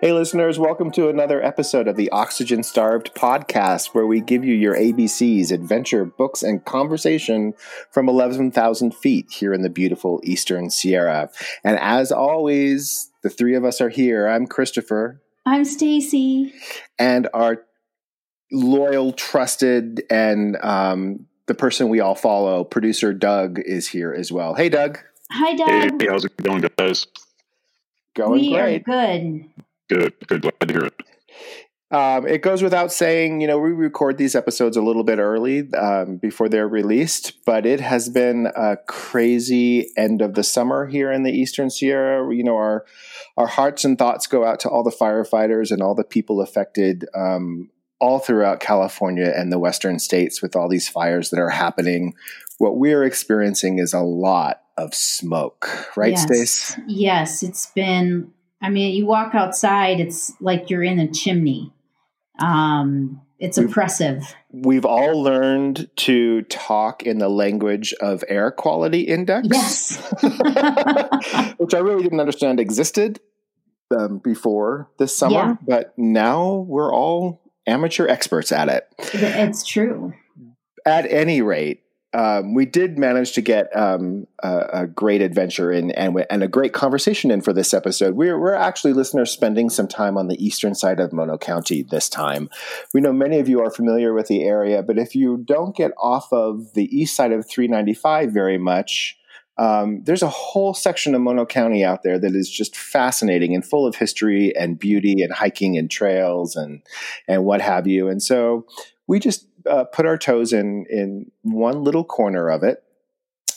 Hey, listeners, welcome to another episode of the Oxygen Starved podcast, where we give you your ABCs, adventure, books, and conversation from 11,000 feet here in the beautiful Eastern Sierra. And as always, the three of us are here. I'm Christopher. I'm Stacy. And our loyal, trusted, and um, the person we all follow, producer Doug, is here as well. Hey, Doug. Hi, Doug. Hey, how's it going, guys? Going we great. are good. Good, good. Glad to hear it. Um, it goes without saying, you know, we record these episodes a little bit early um, before they're released, but it has been a crazy end of the summer here in the Eastern Sierra. You know, our our hearts and thoughts go out to all the firefighters and all the people affected um, all throughout California and the Western states with all these fires that are happening. What we're experiencing is a lot of smoke, right, yes. Stace? Yes, it's been. I mean, you walk outside, it's like you're in a chimney. Um, it's We've- oppressive. We've all learned to talk in the language of air quality index. Yes. which I really didn't understand existed um, before this summer, Yeah. but now we're all amateur experts at it. it's true. At any rate, um, we did manage to get um, a, a great adventure in and, and a great conversation in for this episode. We're, we're actually listeners spending some time on the eastern side of Mono County this time. We know many of you are familiar with the area, but if you don't get off of the east side of 395 very much, um, there's a whole section of Mono County out there that is just fascinating and full of history and beauty and hiking and trails and and what have you. And so we just uh, put our toes in in one little corner of it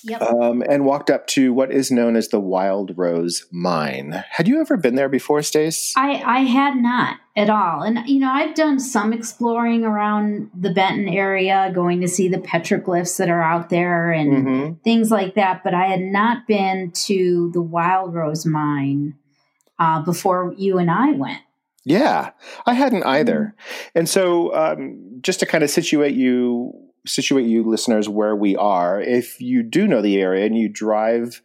Yep. um, and walked up to what is known as the Wild Rose Mine. Had you ever been there before, Stace? I, I had not at all. And, you know, I've done some exploring around the Benton area, going to see the petroglyphs that are out there and Mhm. things like that, but I had not been to the Wild Rose Mine uh, before you and I went. Yeah, I hadn't either. Mm-hmm. And so, um, just to kind of situate you, situate you listeners where we are, if you do know the area and you drive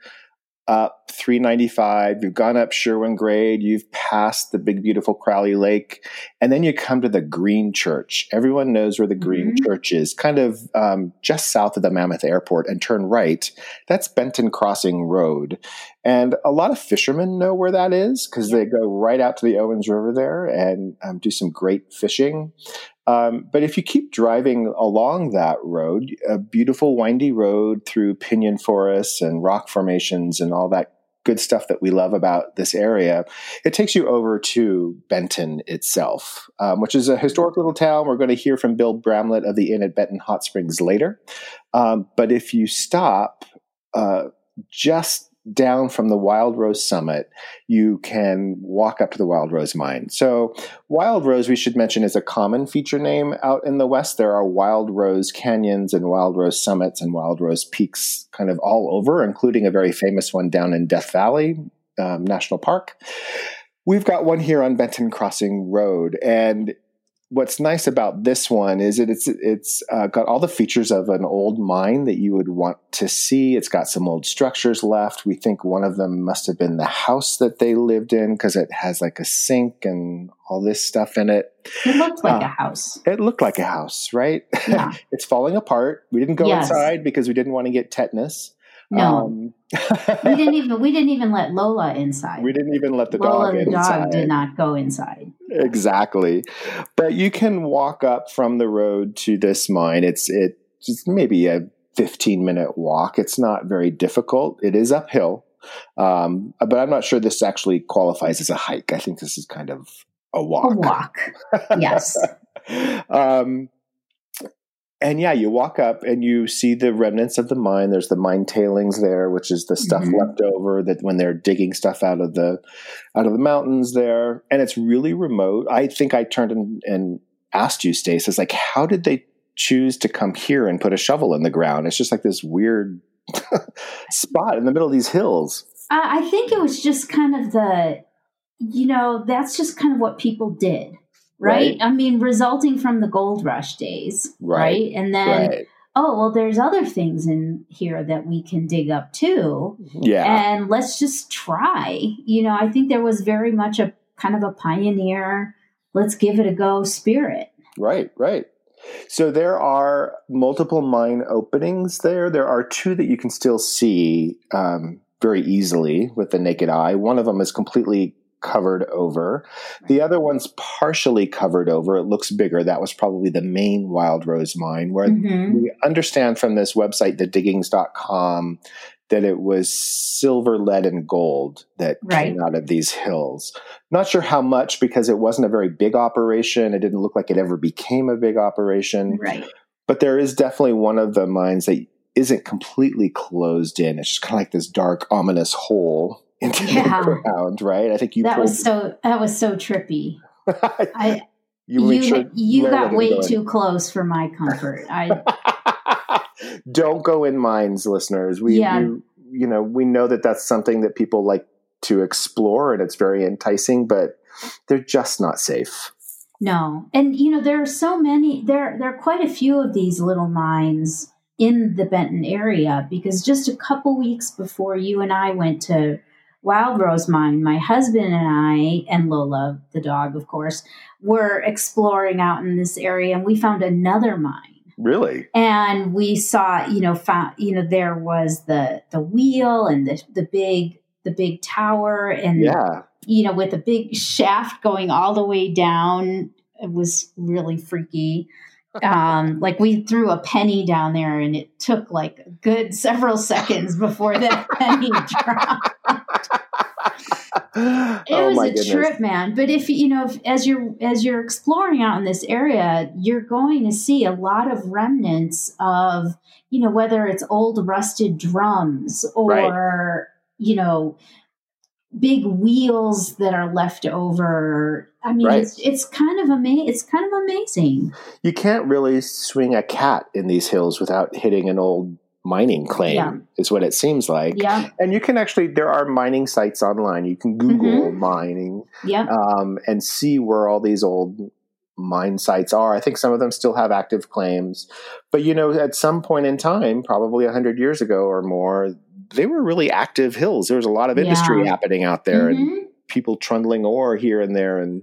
up 395, you've gone up Sherwin Grade, you've passed the big, beautiful Crowley Lake, and then you come to the Green Church. Everyone knows where the Green Mhm. Church is, kind of um, just south of the Mammoth Airport, and turn right. That's Benton Crossing Road. And a lot of fishermen know where that is because they go right out to the Owens River there and um, do some great fishing. Um, but if you keep driving along that road, a beautiful windy road through pinyon forests and rock formations and all that good stuff that we love about this area, it takes you over to Benton itself, um, which is a historic little town. We're going to hear from Bill Bramlett of the Inn at Benton Hot Springs later. Um, but if you stop uh, just down from the Wild Rose Summit, you can walk up to the Wild Rose Mine. So, Wild Rose, we should mention, is a common feature name out in the West. There are Wild Rose canyons and Wild Rose summits and Wild Rose peaks kind of all over, including a very famous one down in Death Valley um, National Park. We've got one here on Benton Crossing Road. And what's nice about this one is that it's it's uh, got all the features of an old mine that you would want to see. It's got some old structures left. We think one of them must have been the house that they lived in because it has like a sink and all this stuff in it. It looked like Ah. a house. It looked like a house, right? Yeah. it's falling apart. We didn't go Yes. inside because we didn't want to get tetanus. No, Um, we didn't even we didn't even let Lola inside. we didn't even let the Lola dog the inside. dog did not go inside. Exactly. But you can walk up from the road to this mine. It's it just maybe a 15 minute walk. It's not very difficult. It is uphill. Um, but i'm not sure this actually qualifies as a hike. I think this is kind of a walk. A walk. Yes. um, and yeah, you walk up and you see the remnants of the mine. There's the mine tailings there, which is the stuff Mhm. left over that when they're digging stuff out of the out of the mountains there. And it's really remote. I think I turned and, and asked you, Stace, like, how did they choose to come here and put a shovel in the ground? It's just like this weird spot in the middle of these hills. Uh, I think it was just kind of the, you know, that's just kind of what people did, right? Right. I mean, resulting from the gold rush days, Right. right? And then, right. oh, well, there's other things in here that we can dig up too. Yeah. And let's just try. You know, I think there was very much a kind of a pioneer, let's give it a go spirit. Right, right. So there are multiple mine openings there. There are two that you can still see um, very easily with the naked eye. One of them is completely covered over. The other one's partially covered over. It looks bigger. That was probably the main wild rose mine, where Mhm. we understand from this website, thediggings.com, that it was silver, lead, and gold that Right. came out of these hills. Not sure how much because it wasn't a very big operation. It didn't look like it ever became a big operation. Right. But there is definitely one of the mines that isn't completely closed in. It's just kind of like this dark, ominous hole into Yeah. the ground, right? I think you that pulled, was so that was so trippy. I you, you sure you got way go in. too close for my comfort. I Don't go in mines, listeners. We, Yeah. we, you know, we know that that's something that people like to explore, and it's very enticing, but they're just not safe. no. And you know there are so many there there are quite a few of these little mines in the Benton area because just a couple weeks before you and I went to Wild Rose Mine, my husband and I and Lola, the dog of course, were exploring out in this area and we found another mine. Really? and we saw you know found you know there was the the wheel and the the big the big tower and Yeah. you know with a big shaft going all the way down it was really freaky um like we threw a penny down there and it took like a good several seconds before that penny dropped oh was a goodness. trip man but if you know if, as you're as you're exploring out in this area you're going to see a lot of remnants of you know whether it's old rusted drums or you know big wheels that are left over i mean Right. it's it's kind of ama- it's kind of amazing You can't really swing a cat in these hills without hitting an old mining claim, Yeah. is what it seems like. yeah And you can actually, there are mining sites online. You can Google Mm-hmm. mining yeah um, and see where all these old mine sites are. I think some of them still have active claims. But, you know, at some point in time, probably 100 years ago or more, they were really active hills. There was a lot of industry Yeah. happening out there and Mhm. people trundling ore here and there and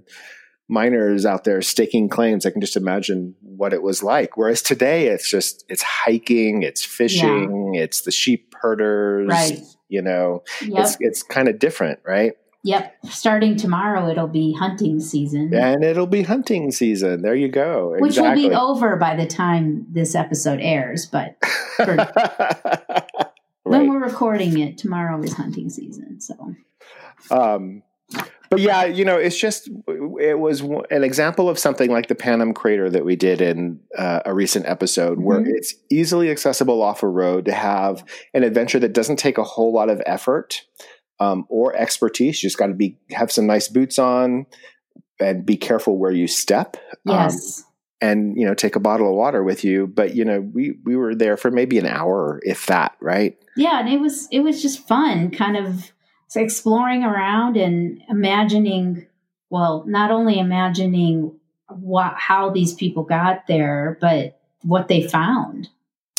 miners out there staking claims. I can just imagine what it was like. Whereas today it's just it's hiking, it's fishing, it's the sheep herders. Right. You know, yep it's it's kind of different, right? yep starting tomorrow it'll be hunting season And it'll be hunting season. There you go. which exactly. will be over by the time this episode airs but when right. we're recording it tomorrow is hunting season so Um, but yeah, you know, it's just it was an example of something like the Panum Crater that we did in uh, a recent episode, where Mhm. it's easily accessible off a road to have an adventure that doesn't take a whole lot of effort um, or expertise. You just got to be have some nice boots on and be careful where you step. Um, yes and you know, take a bottle of water with you. But you know, we we were there for maybe an hour, if that, right? yeah and it was it was just fun kind of exploring around and imagining well not only imagining what how these people got there but what they found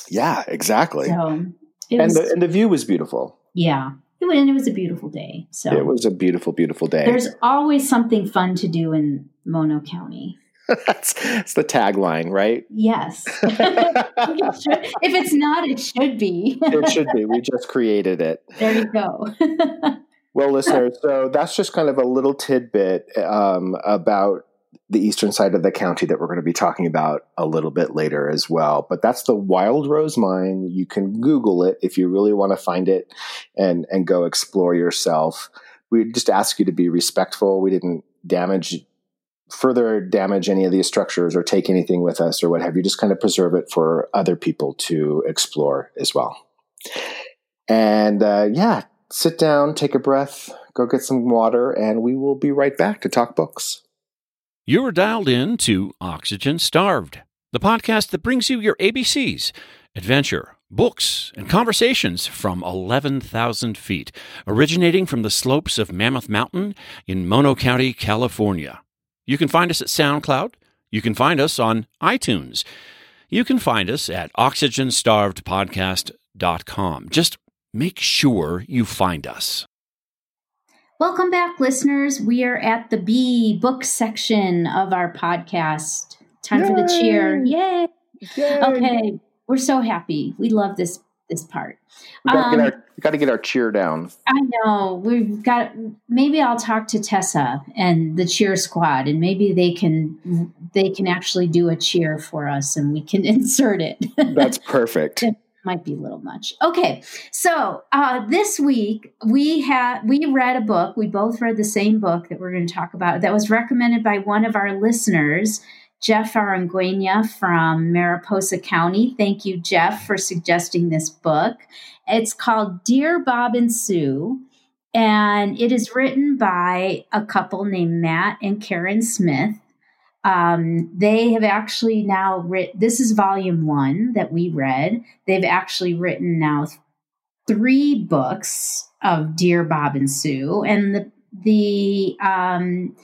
Yeah, exactly. so and was the and the view was beautiful. yeah and it was a beautiful day so It was a beautiful, beautiful day. there's always something fun to do in mono county that's, that's the tagline, right? yes It should- if it's not it should be It should be. We just created it. there you go Well, listeners, so that's just kind of a little tidbit um, about the eastern side of the county that we're going to be talking about a little bit later as well. But that's the Wild Rose Mine. You can Google it if you really want to find it and and go explore yourself. We just ask you to be respectful. We didn't damage further damage any of these structures or take anything with us or what have you. Just kind of preserve it for other people to explore as well. And uh, yeah, sit down, take a breath, go get some water, and we will be right back to talk books. You are dialed in to Oxygen Starved, the podcast that brings you your ABCs adventure, books, and conversations from 11,000 feet, originating from the slopes of Mammoth Mountain in Mono County, California. You can find us at SoundCloud. You can find us on iTunes. You can find us at oxygenstarvedpodcast.com. Just make sure you find us. Welcome back, listeners. We are at the B book section of our podcast. Time Yay! for the cheer. Yay! Yay! Okay, we're so happy. We love this this part. We got um, to get our cheer down. I know we've got. Maybe I'll talk to Tessa and the cheer squad, and maybe they can they can actually do a cheer for us, and we can insert it. That's perfect might be a little much. Okay, so uh, this week we had we read a book. We both read the same book that we're going to talk about. That was recommended by one of our listeners, Jeff Aranguena from Mariposa County. Thank you, Jeff, for suggesting this book. It's called Dear Bob and Sue, and it is written by a couple named Matt and Karen Smith. Um, they have actually now written, this is volume one that we read. They've actually written now three books of Dear Bob and Sue. And the, the um,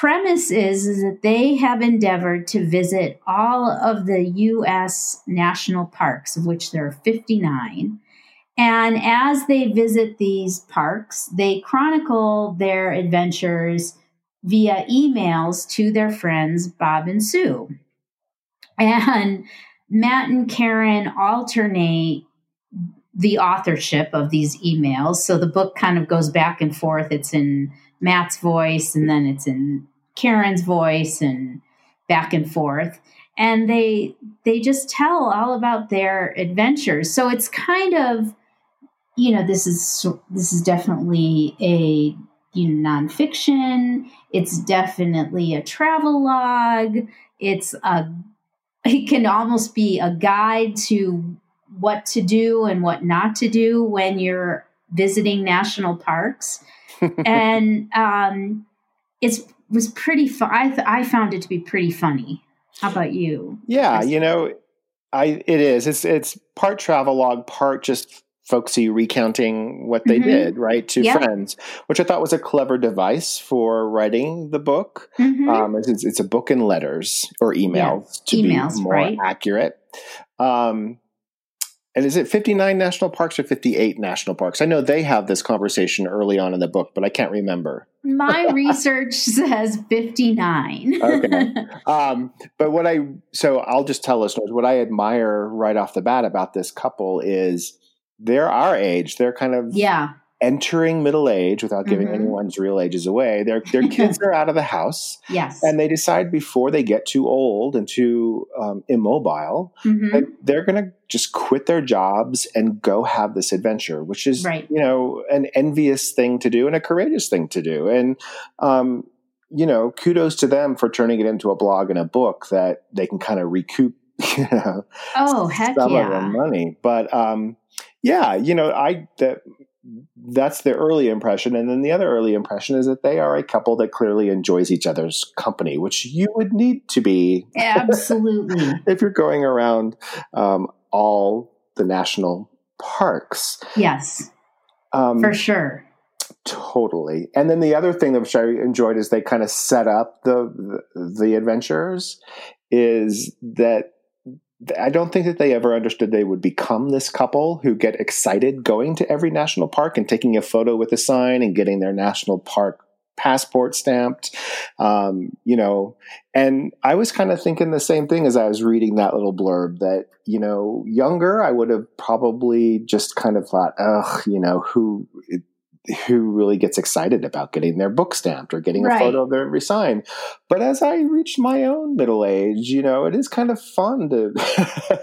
premise is, is that they have endeavored to visit all of the U.S. national parks, of which there are 59. And as they visit these parks, they chronicle their adventures via emails to their friends, Bob and Sue. And Matt and Karen alternate the authorship of these emails. So the book kind of goes back and forth. It's in Matt's voice and then it's in Karen's voice and back and forth. And they they just tell all about their adventures. So it's kind of you know this is this is definitely a you know, nonfiction. It's definitely a travel log. It's a it can almost be a guide to what to do and what not to do when you're visiting national parks. and um, it was pretty fun. I, th- I found it to be pretty funny. How about you? Yeah, you know, I it is. It's it's part travel log, part just folksy recounting what they mm-hmm. did, right, to friends, which I thought was a clever device for writing the book. Mm-hmm. Um, it's, it's, a book in letters or emails to emails, be more right. accurate. Um, and is it 59 national parks or 58 national parks? I know they have this conversation early on in the book, but I can't remember. My research says 59. okay. Um, but what I, so I'll just tell listeners what I admire right off the bat about this couple is they're our age. They're kind of yeah entering middle age without giving mm-hmm. anyone's real ages away. Their their kids are out of the house. Yes, and they decide before they get too old and too um, immobile mm-hmm. that they're going to just quit their jobs and go have this adventure, which is right. you know an envious thing to do and a courageous thing to do. And um, you know, kudos to them for turning it into a blog and a book that they can kind of recoup. You know, oh heck some yeah. of their money, but um, yeah, you know, I that that's the early impression, and then the other early impression is that they are a couple that clearly enjoys each other's company, which you would need to be absolutely if you're going around um, all the national parks. Yes, um, for sure. Totally. And then the other thing that which I enjoyed is they kind of set up the, the, the adventures is that I don't think that they ever understood they would become this couple who get excited going to every national park and taking a photo with a sign and getting their national park passport stamped. Um, you know, and I was kind of thinking the same thing as I was reading that little blurb that, you know, younger, I would have probably just kind of thought, ugh, you know, who who really gets excited about getting their book stamped or getting a photo of their every sign. But as I reached my own middle age, you know, it is kind of fun to.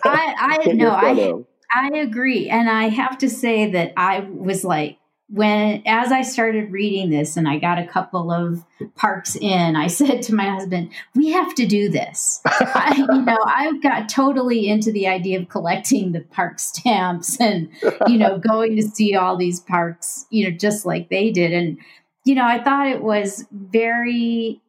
I I know I I agree, and I have to say that I was like when as I started reading this and I got a couple of parks in, I said to my husband, "We have to do this." I, you know, I got totally into the idea of collecting the park stamps and you know going to see all these parks, you know, just like they did. And you know, I thought it was very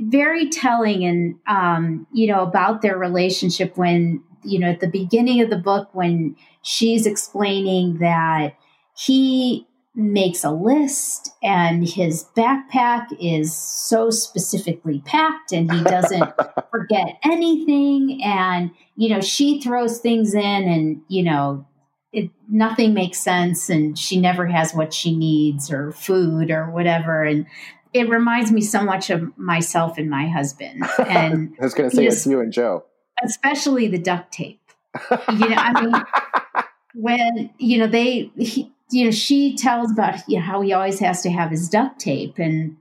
very telling and um, you know about their relationship when you know, at the beginning of the book, when she's explaining that he makes a list and his backpack is so specifically packed and he doesn't forget anything. And you know she throws things in and you know it nothing makes sense and she never has what she needs or food or whatever. And it reminds me so much of myself and my husband. And I was going to say it's you and Joe. Especially the duct tape. You know i mean when you know they he, you know, she tells about you know, how he always has to have his duct tape. And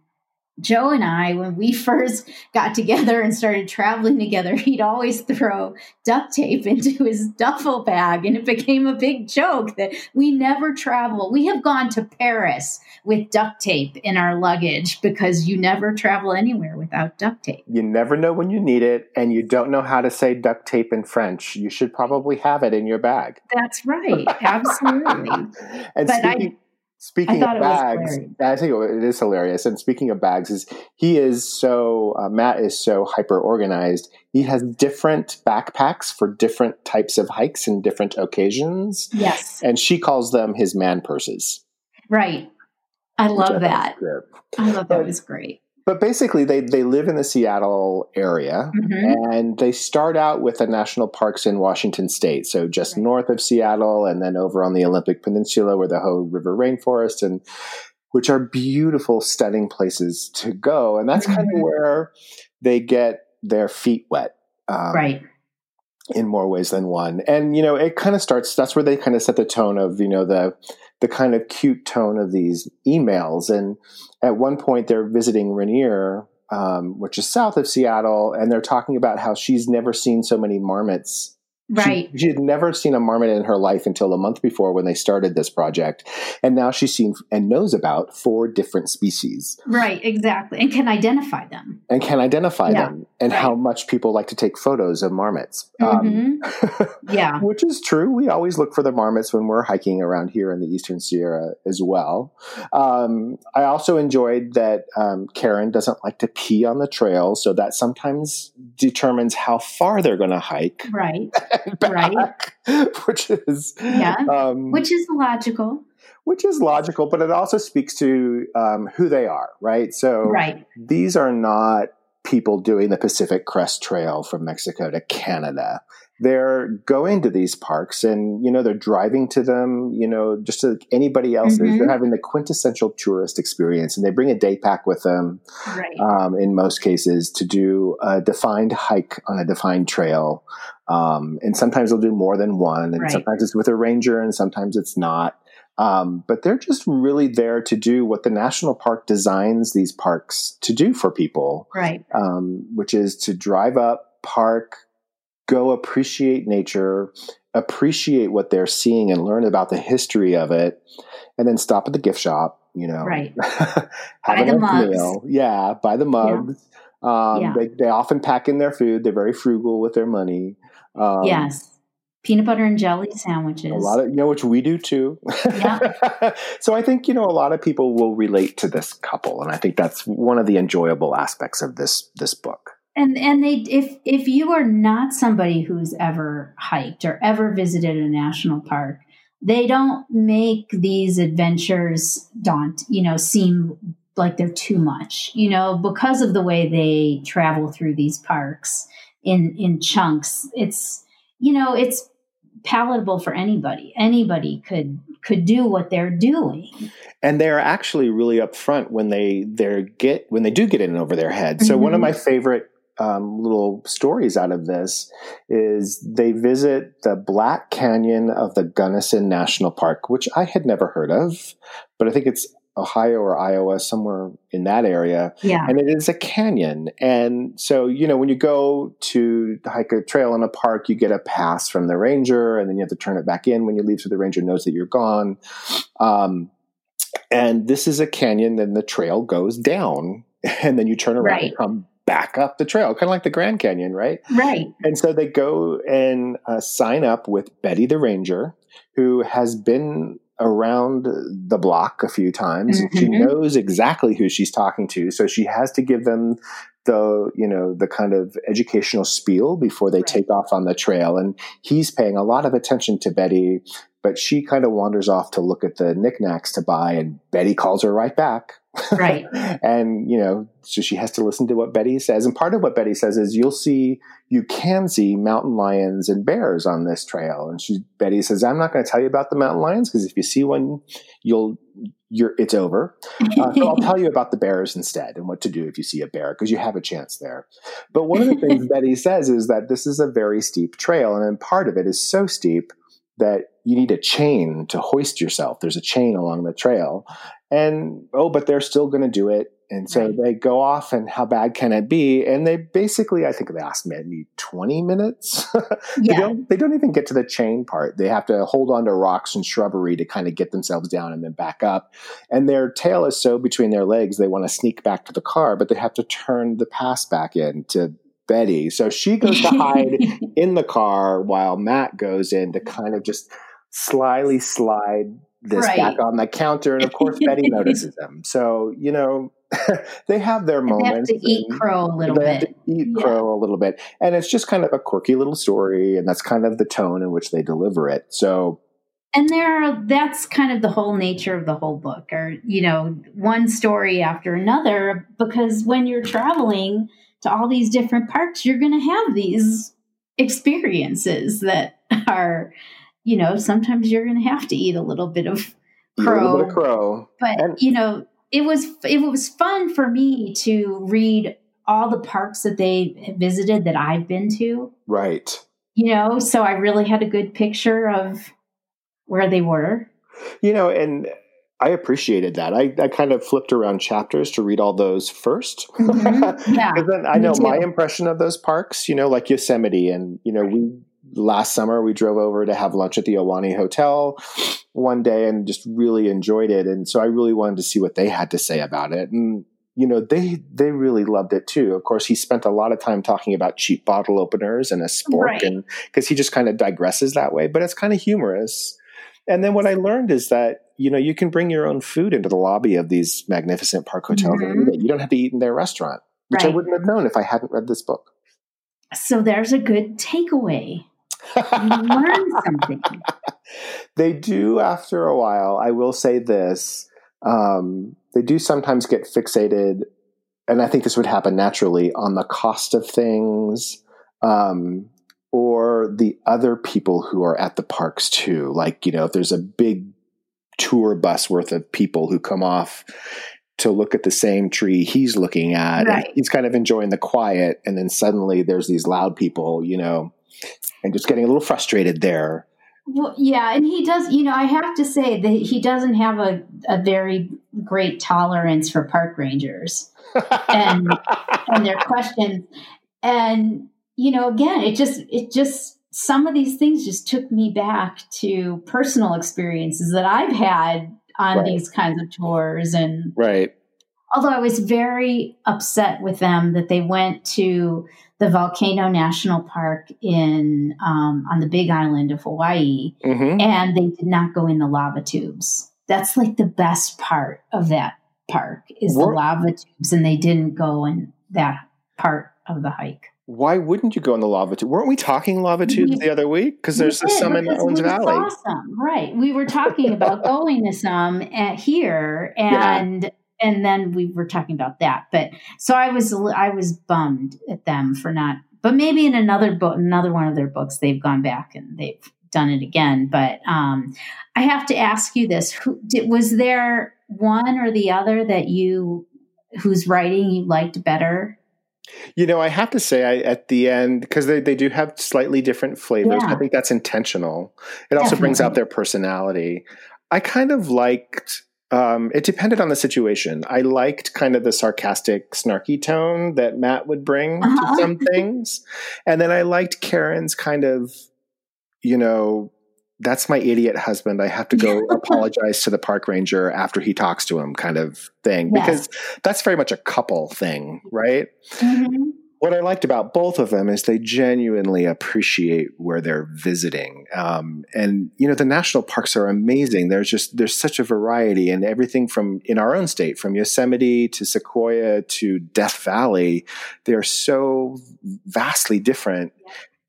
Joe and I, when we first got together and started traveling together, he'd always throw duct tape into his duffel bag. And it became a big joke that we never travel. We have gone to Paris with duct tape in our luggage because you never travel anywhere without duct tape. You never know when you need it, and you don't know how to say duct tape in French. You should probably have it in your bag. That's right. Absolutely. and but speaking, I, Speaking of bags, I think it is hilarious. And speaking of bags, is he is so uh, Matt is so hyper organized. He has different backpacks for different types of hikes and different occasions. Yes, and she calls them his man purses. Right. I love that. I love that It was great but basically they, they live in the seattle area mm-hmm. and they start out with the national parks in washington state so just right. north of seattle and then over on the olympic peninsula where the Hoh river rainforest and which are beautiful stunning places to go and that's mm-hmm. kind of where they get their feet wet um, right in more ways than one and you know it kind of starts that's where they kind of set the tone of you know the the kind of cute tone of these emails. And at one point, they're visiting Rainier, um, which is south of Seattle, and they're talking about how she's never seen so many marmots Right. She, she, had never seen a marmot in her life until a month before when they started this project. And now she's seen and knows about four different species. Right, exactly. And can identify them. And can identify yeah, them. And right. how much people like to take photos of marmots. Mm-hmm. Um, yeah. which is true. We always look for the marmots when we're hiking around here in the Eastern Sierra as well. Um, I also enjoyed that um, Karen doesn't like to pee on the trail. So that sometimes determines how far they're going to hike. Right. back, right. which is yeah, um, which is logical. Which is logical, but it also speaks to um, who they are, right? So right. these are not people doing the Pacific Crest Trail from Mexico to Canada they're going to these parks and you know they're driving to them you know just like anybody else mm-hmm. they're having the quintessential tourist experience and they bring a day pack with them right. um, in most cases to do a defined hike on a defined trail um, and sometimes they'll do more than one and right. sometimes it's with a ranger and sometimes it's not um, but they're just really there to do what the national park designs these parks to do for people right um, which is to drive up park go appreciate nature, appreciate what they're seeing and learn about the history of it, and then stop at the gift shop, you know. Right. have buy the mugs. meal. Yeah, buy the mugs. Yeah. Um, yeah. They, they often pack in their food. They're very frugal with their money. Um, yes. Peanut butter and mm-hmm. jelly sandwiches. A lot of, you know, which we do too. Yeah. so I think, you know, a lot of people will relate to this couple. And I think that's one of the enjoyable aspects of this, this book and and they if if you are not somebody who's ever hiked or ever visited a national park they don't make these adventures daunt you know seem like they're too much you know because of the way they travel through these parks in in chunks it's you know it's palatable for anybody anybody could could do what they're doing and they're actually really upfront when they they get when they do get in over their head so mm-hmm. one of mm-hmm. my favorite um, little stories out of this is they visit the Black Canyon of the Gunnison National Park, which I had never heard of, but I think it's Ohio or Iowa, somewhere in that area. Yeah. And it is a canyon. And so, you know, when you go to hike a trail in a park, you get a pass from the ranger and then you have to turn it back in when you leave so the ranger knows that you're gone. Um, and this is a canyon, and the trail goes down, and then you turn around right. and come back up the trail, kind of like the Grand Canyon, right? Right. And so they go and uh, sign up with Betty the Ranger, who has been around the block a few times. Mm-hmm. She knows exactly who she's talking to, so she has to give them the you know the kind of educational spiel before they Right. take off on the trail and he's paying a lot of attention to betty but she kind of wanders off to look at the knickknacks to buy and betty calls her right back Right. and you know so she has to listen to what betty says and part of what betty says is you'll see you can see mountain lions and bears on this trail and she betty says i'm not going to tell you about the mountain lions because if you see one you'll you're it's over uh, so I'll tell you about the bears instead and what to do if you see a bear because you have a chance there. But one of the things Betty says is that this is a very steep trail, and part of it is so steep that you need a chain to hoist yourself. There's a chain along the trail, and oh, but they're still going to do it. And so Right. they go off, and how bad can it be? And they basically, I think they asked maybe 20 minutes. they, yeah. don't, they don't even get to the chain part. They have to hold on to rocks and shrubbery to kind of get themselves down and then back up. And their tail is so between their legs, they want to sneak back to the car, but they have to turn the pass back in to Betty. So she goes to hide in the car while Matt goes in to kind of just slyly slide this Right. back on the counter. And of course, Betty notices them. So, you know, they have their They have moments. to eat crow a little they have bit. to eat Yeah. crow a little bit. And it's just kind of a quirky little story, and that's kind of the tone in which they deliver it. So, and there are, that's kind of the whole nature of the whole book or you know one story after another because when you're traveling to all these different parks you're going to have these experiences that are you know sometimes you're going to have to eat a little bit of little bit of crow crow. but And- you know it was it was fun for me to read all the parks that they visited that I've been to Right. you know so I really had a good picture of where they were You know, and I appreciated that. I, I kind of flipped around chapters to read all those 1st Mhm. Yeah, Because then I know my impression of those parks, you know, like Yosemite, and you know, we last summer we drove over to have lunch at the Ahwahnee Hotel one day and just really enjoyed it. And so I really wanted to see what they had to say about it. And you know, they they really loved it too. Of course, he spent a lot of time talking about cheap bottle openers and a spork, Right. and because he just kind of digresses that way, but it's kind of humorous. And then what I learned is that you know you can bring your own food into the lobby of these magnificent park hotels Mhm. it. You don't have to eat in their restaurant, which I wouldn't have known if I hadn't read this book. So there's a good takeaway. You learn something. they do after a while. I will say this: um, they do sometimes get fixated, and I think this would happen naturally on the cost of things. Um, or the other people who are at the parks too. Like, you know, if there's a big tour bus worth of people who come off to look at the same tree he's looking at, and Right. he's kind of enjoying the quiet, and then suddenly there's these loud people, you know, and just getting a little frustrated there. Well, yeah, and he does. You know, I have to say that he doesn't have a, a very great tolerance for park rangers and and their questions. And you know, again, it just it just some of these things just took me back to personal experiences that I've had on Right. these kinds of tours and right. Although I was very upset with them that they went to the Volcano National Park in um, on the Big Island of Hawaii, hmm and they did not go in the lava tubes. That's like the best part of that park is the lava tubes, and they didn't go in that part of the hike. Why wouldn't you go in the lava tube? Weren't we talking lava tubes We- the other week? Because there's did, some in Owens Valley. saw some, right? We were talking about going to some at here, Yeah. And then we were talking about that. But so I was I was bummed at them for not. But maybe in another book, another one of their books, they've gone back and they've done it again. But um, I have to ask you this: Who did, was there one or the other that you whose writing you liked better? You know, I have to say, I, at the end, because they, they do have slightly different flavors. Yeah. I think that's intentional. It also brings out their personality. I kind of liked. Um, it depended on the situation. I liked kind of the sarcastic, snarky tone that Matt would bring Uh-huh. to some things, and then I liked Karen's kind of, you know, that's my idiot husband. I have to go apologize to the park ranger after he talks to him, kind of thing, because that's very much a couple thing, right? Mhm. What I liked about both of them is they genuinely appreciate where they're visiting. Um, and, you know, the national parks are amazing. There's just, there's such a variety and everything from in our own state, from Yosemite to Sequoia to Death Valley, they're so vastly different.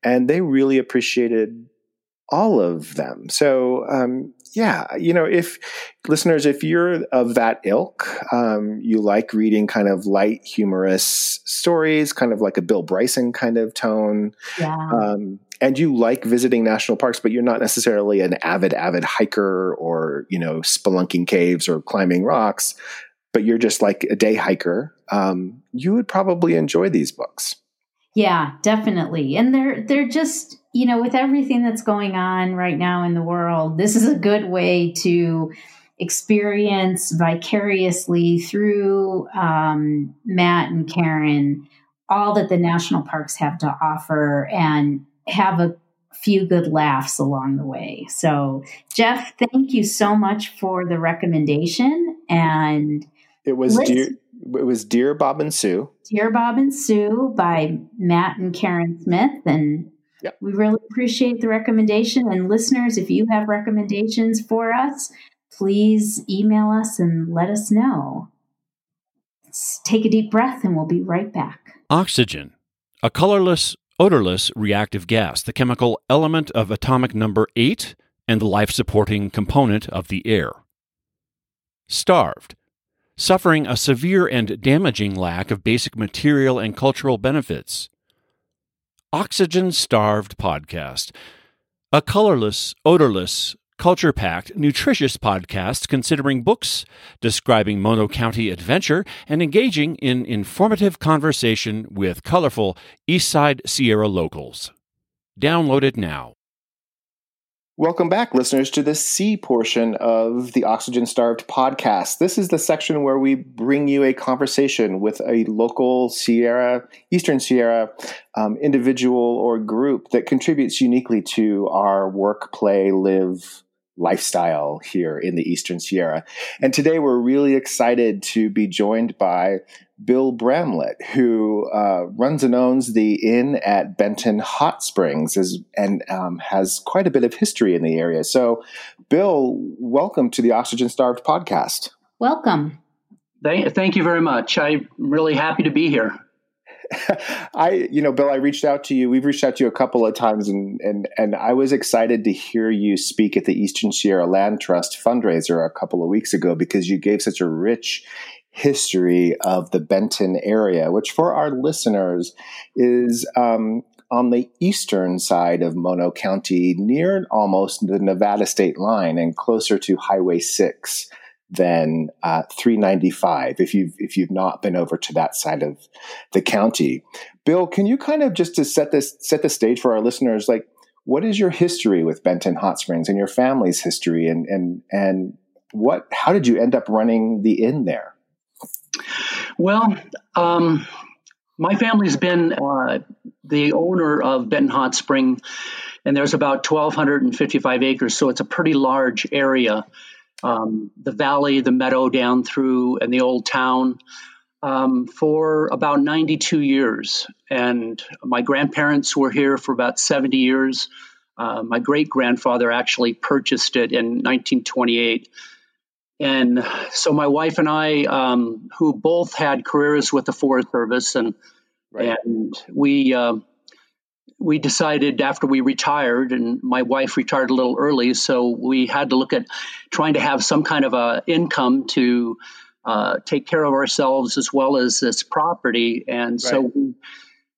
And they really appreciated all of them. So, um, yeah, you know, if listeners, if you're of that ilk, um, you like reading kind of light, humorous stories, kind of like a Bill Bryson kind of tone. Yeah. Um, and you like visiting national parks, but you're not necessarily an avid, avid hiker or, you know, spelunking caves or climbing rocks, but you're just like a day hiker, um, you would probably enjoy these books. Yeah, definitely. And they're they're just, you know, with everything that's going on right now in the world, this is a good way to experience vicariously through um, Matt and Karen all that the national parks have to offer and have a few good laughs along the way. So, Jeff, thank you so much for the recommendation. And it was dear it was Dear Bob and Sue. Dear Bob and Sue by Matt and Karen Smith. And yep. we really appreciate the recommendation. And listeners, if you have recommendations for us, please email us and let us know. Let's take a deep breath and we'll be right back. Oxygen, a colorless, odorless reactive gas, the chemical element of atomic number 8 and the life supporting component of the air. Starved suffering a severe and damaging lack of basic material and cultural benefits. Oxygen Starved Podcast, a colorless, odorless, culture packed, nutritious podcast considering books, describing Mono County adventure, and engaging in informative conversation with colorful Eastside Sierra locals. Download it now. Welcome back, listeners, to the C portion of the Oxygen Starved podcast. This is the section where we bring you a conversation with a local Sierra, Eastern Sierra um, individual or group that contributes uniquely to our work, play, live lifestyle here in the Eastern Sierra. And today we're really excited to be joined by Bill Bramlett, who uh, runs and owns the inn at Benton Hot Springs is, and um, has quite a bit of history in the area. So, Bill, welcome to the Oxygen Starved podcast. Welcome. Thank, thank you very much. I'm really happy to be here. I, you know, Bill, I reached out to you. We've reached out to you a couple of times, and and and I was excited to hear you speak at the Eastern Sierra Land Trust fundraiser a couple of weeks ago because you gave such a rich history of the Benton area, which for our listeners is um, on the eastern side of Mono County, near almost the Nevada state line and closer to Highway 6 than uh, 395 if you've if you've not been over to that side of the county. Bill, can you kind of just to set this set the stage for our listeners, like what is your history with Benton Hot Springs and your family's history and and and what how did you end up running the inn there? Well, um, my family's been uh, the owner of Benton Hot Spring, and there's about 1,255 acres, so it's a pretty large area um, the valley, the meadow down through, and the old town um, for about 92 years. And my grandparents were here for about 70 years. Uh, my great grandfather actually purchased it in 1928. And so my wife and I, um, who both had careers with the Forest Service, and right. and we uh, we decided after we retired, and my wife retired a little early, so we had to look at trying to have some kind of a income to uh, take care of ourselves as well as this property. And right. so we,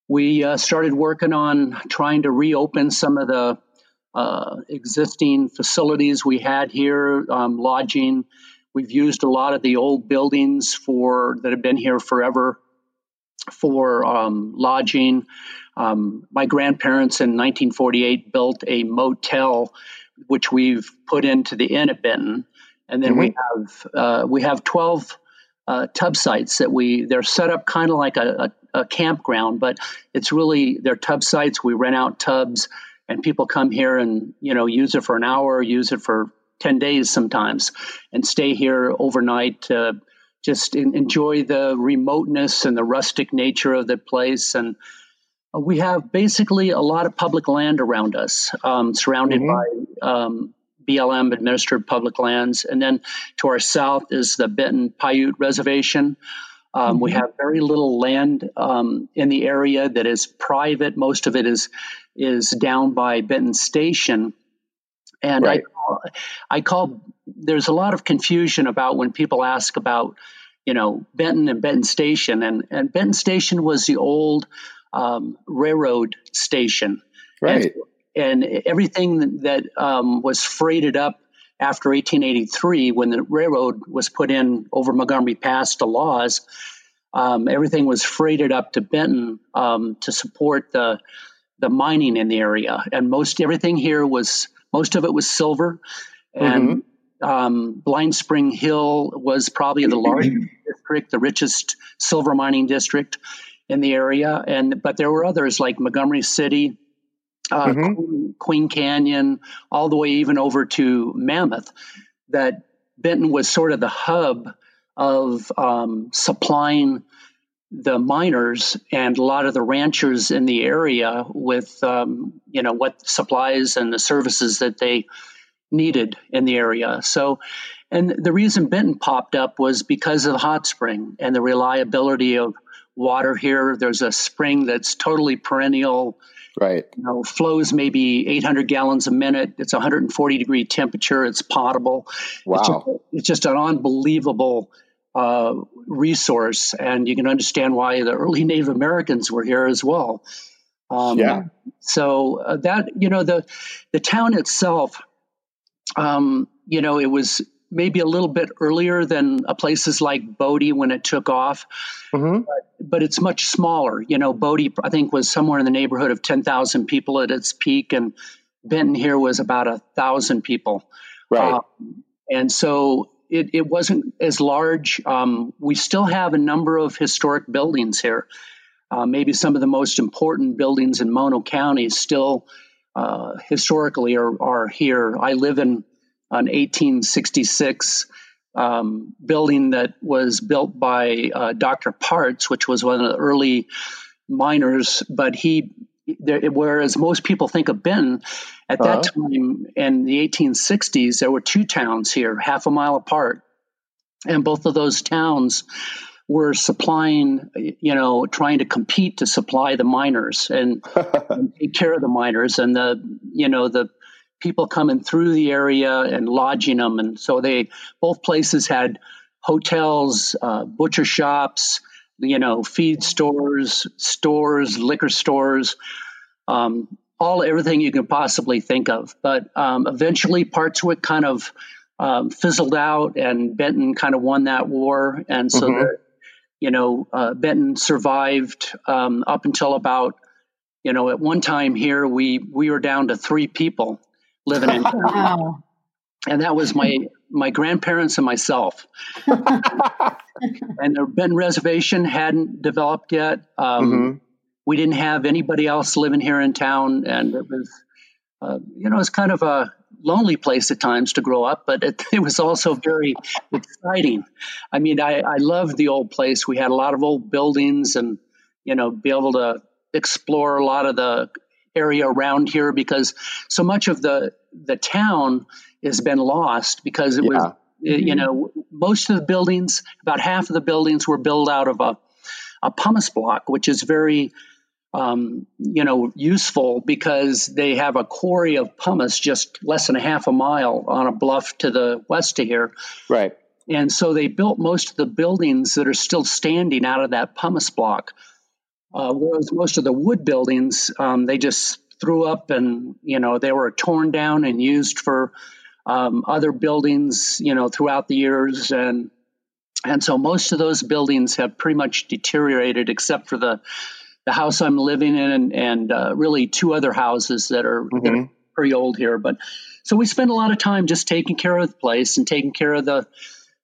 we uh, started working on trying to reopen some of the uh, existing facilities we had here, um, lodging. We've used a lot of the old buildings for that have been here forever for um, lodging. Um, my grandparents in 1948 built a motel, which we've put into the inn at Benton, and then mm-hmm. we have uh, we have 12 uh, tub sites that we they're set up kind of like a, a, a, campground, but it's really they're tub sites. We rent out tubs, and people come here and you know use it for an hour, use it for 10 days sometimes, and stay here overnight. Uh, just enjoy the remoteness and the rustic nature of the place. And we have basically a lot of public land around us, um, surrounded mm-hmm. by um, BLM administered public lands. And then to our south is the Benton Paiute Reservation. Um, mm-hmm. We have very little land um, in the area that is private. Most of it is is down by Benton Station. And right. I, call, I call, there's a lot of confusion about when people ask about, you know, Benton and Benton Station. And, and Benton Station was the old um, railroad station. Right. And, and everything that um, was freighted up after 1883, when the railroad was put in over Montgomery Pass to Laws, um, everything was freighted up to Benton um, to support the the mining in the area, and most everything here was most of it was silver, and mm-hmm. um, Blind Spring Hill was probably the largest district, the richest silver mining district in the area. And but there were others like Montgomery City, uh, mm-hmm. Queen Canyon, all the way even over to Mammoth. That Benton was sort of the hub of um, supplying the miners and a lot of the ranchers in the area with um, you know what supplies and the services that they needed in the area so and the reason benton popped up was because of the hot spring and the reliability of water here. There's a spring that's totally perennial. Right. You know flows maybe 800 gallons a minute. It's 140 degree temperature. It's potable. Wow it's just, it's just an unbelievable uh, resource, and you can understand why the early Native Americans were here as well. Um, yeah. So uh, that you know the the town itself, um, you know, it was maybe a little bit earlier than uh, places like Bodie when it took off, mm-hmm. but, but, it's much smaller. You know, Bodie I think was somewhere in the neighborhood of ten thousand people at its peak, and Benton here was about a thousand people. Right. Uh, and so it, it wasn't as large. Um, we still have a number of historic buildings here. Uh, maybe some of the most important buildings in Mono County still uh, historically are, are, here. I live in an 1866 um, building that was built by uh, Dr. Partz, which was one of the early miners, but he there, whereas most people think of Benton, at uh-huh. that time in the 1860s, there were two towns here, half a mile apart, and both of those towns were supplying, you know, trying to compete to supply the miners and, and take care of the miners and the, you know, the people coming through the area and lodging them, and so they both places had hotels, uh, butcher shops, you know, feed stores, stores, liquor stores, um, all everything you can possibly think of. But um, eventually, Partzwick kind of um, fizzled out, and Benton kind of won that war, and so mm-hmm. the, you know uh, Benton survived um, up until about you know at one time here we we were down to three people living in. wow. And that was my my grandparents and myself. and the ben Reservation hadn't developed yet. Um, mm-hmm. We didn't have anybody else living here in town, and it was, uh, you know, it's kind of a lonely place at times to grow up, but it, it was also very exciting. I mean, I, I loved the old place. We had a lot of old buildings, and you know, be able to explore a lot of the area around here because so much of the the town has been lost because it yeah. was you mm-hmm. know most of the buildings about half of the buildings were built out of a a pumice block which is very um, you know useful because they have a quarry of pumice just less than a half a mile on a bluff to the west of here right and so they built most of the buildings that are still standing out of that pumice block uh, whereas most of the wood buildings um, they just threw up and you know they were torn down and used for um, other buildings, you know, throughout the years, and and so most of those buildings have pretty much deteriorated, except for the the house I'm living in, and, and uh, really two other houses that are, mm-hmm. that are pretty old here. But so we spend a lot of time just taking care of the place and taking care of the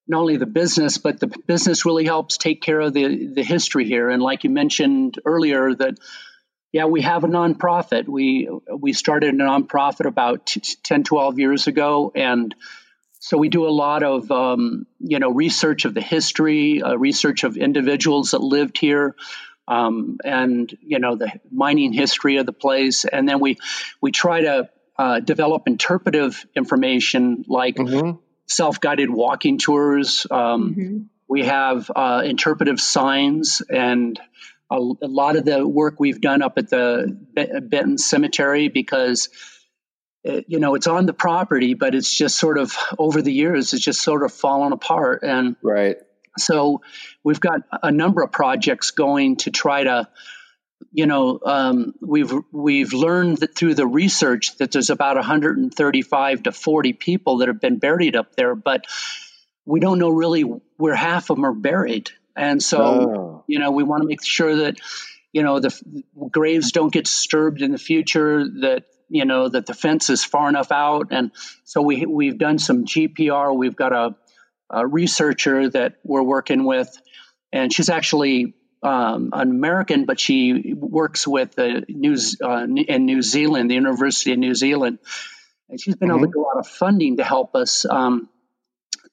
not only the business, but the business really helps take care of the the history here. And like you mentioned earlier, that yeah, we have a nonprofit. We we started a nonprofit about 10, 12 years ago, and so we do a lot of um, you know research of the history, uh, research of individuals that lived here, um, and you know the mining history of the place, and then we we try to uh, develop interpretive information like mm-hmm. Self-guided walking tours. Um, mm-hmm. We have uh, interpretive signs and a, a, lot of the work we've done up at the Benton Cemetery because it, you know it's on the property, but it's just sort of over the years it's just sort of fallen apart and right. So we've got a number of projects going to try to you know, um, we've we've learned that through the research that there's about 135 to 40 people that have been buried up there, but we don't know really where half of them are buried. And so, oh. you know, we want to make sure that, you know, the graves don't get disturbed in the future. That you know that the fence is far enough out, and so we we've done some GPR. We've got a, a researcher that we're working with, and she's actually um, an American, but she works with the News uh, in New Zealand, the University of New Zealand, and she's been mm-hmm. able to get a lot of funding to help us um,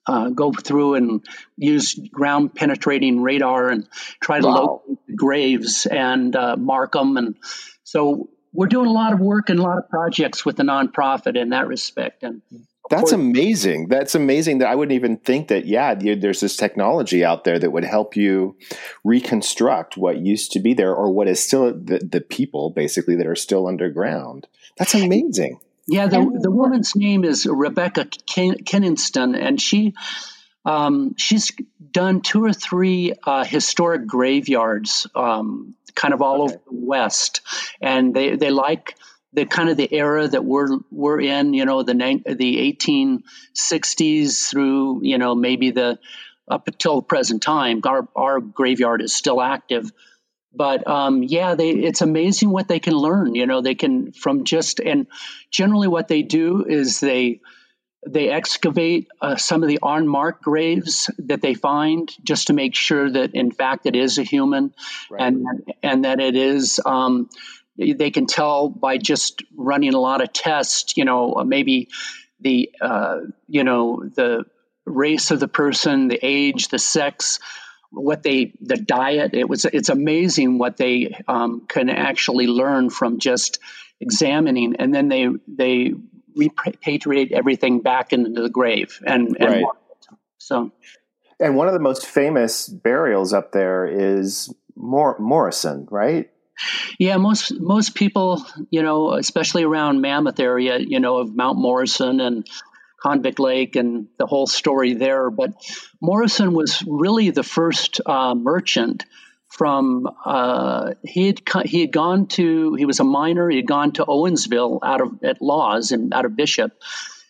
uh, go through and use ground penetrating radar and try to wow. locate graves and uh, mark them, and so we're doing a lot of work and a lot of projects with the nonprofit in that respect, and. That's amazing. That's amazing that I wouldn't even think that, yeah, you, there's this technology out there that would help you reconstruct what used to be there or what is still the, the people basically that are still underground. That's amazing. Yeah, the, the woman's name is Rebecca Ken, Kinaston, and she um, she's done two or three uh, historic graveyards, um, kind of all okay. over the West, and they they like the kind of the era that we're we're in, you know, the the 1860s through, you know, maybe the up until the present time. Our our graveyard is still active, but um, yeah, they it's amazing what they can learn. You know, they can from just and generally what they do is they they excavate uh, some of the unmarked graves that they find just to make sure that in fact it is a human right. and and that it is um, they can tell by just running a lot of tests, you know, maybe the, uh, you know, the race of the person, the age, the sex, what they, the diet. It was, it's amazing what they um, can actually learn from just examining, and then they they repatriate everything back into the grave and, and right. so. And one of the most famous burials up there is Mor- Morrison, right? Yeah, most most people, you know, especially around Mammoth area, you know, of Mount Morrison and Convict Lake and the whole story there. But Morrison was really the first uh, merchant from uh, he had he had gone to he was a miner he had gone to Owensville out of at Laws and out of Bishop,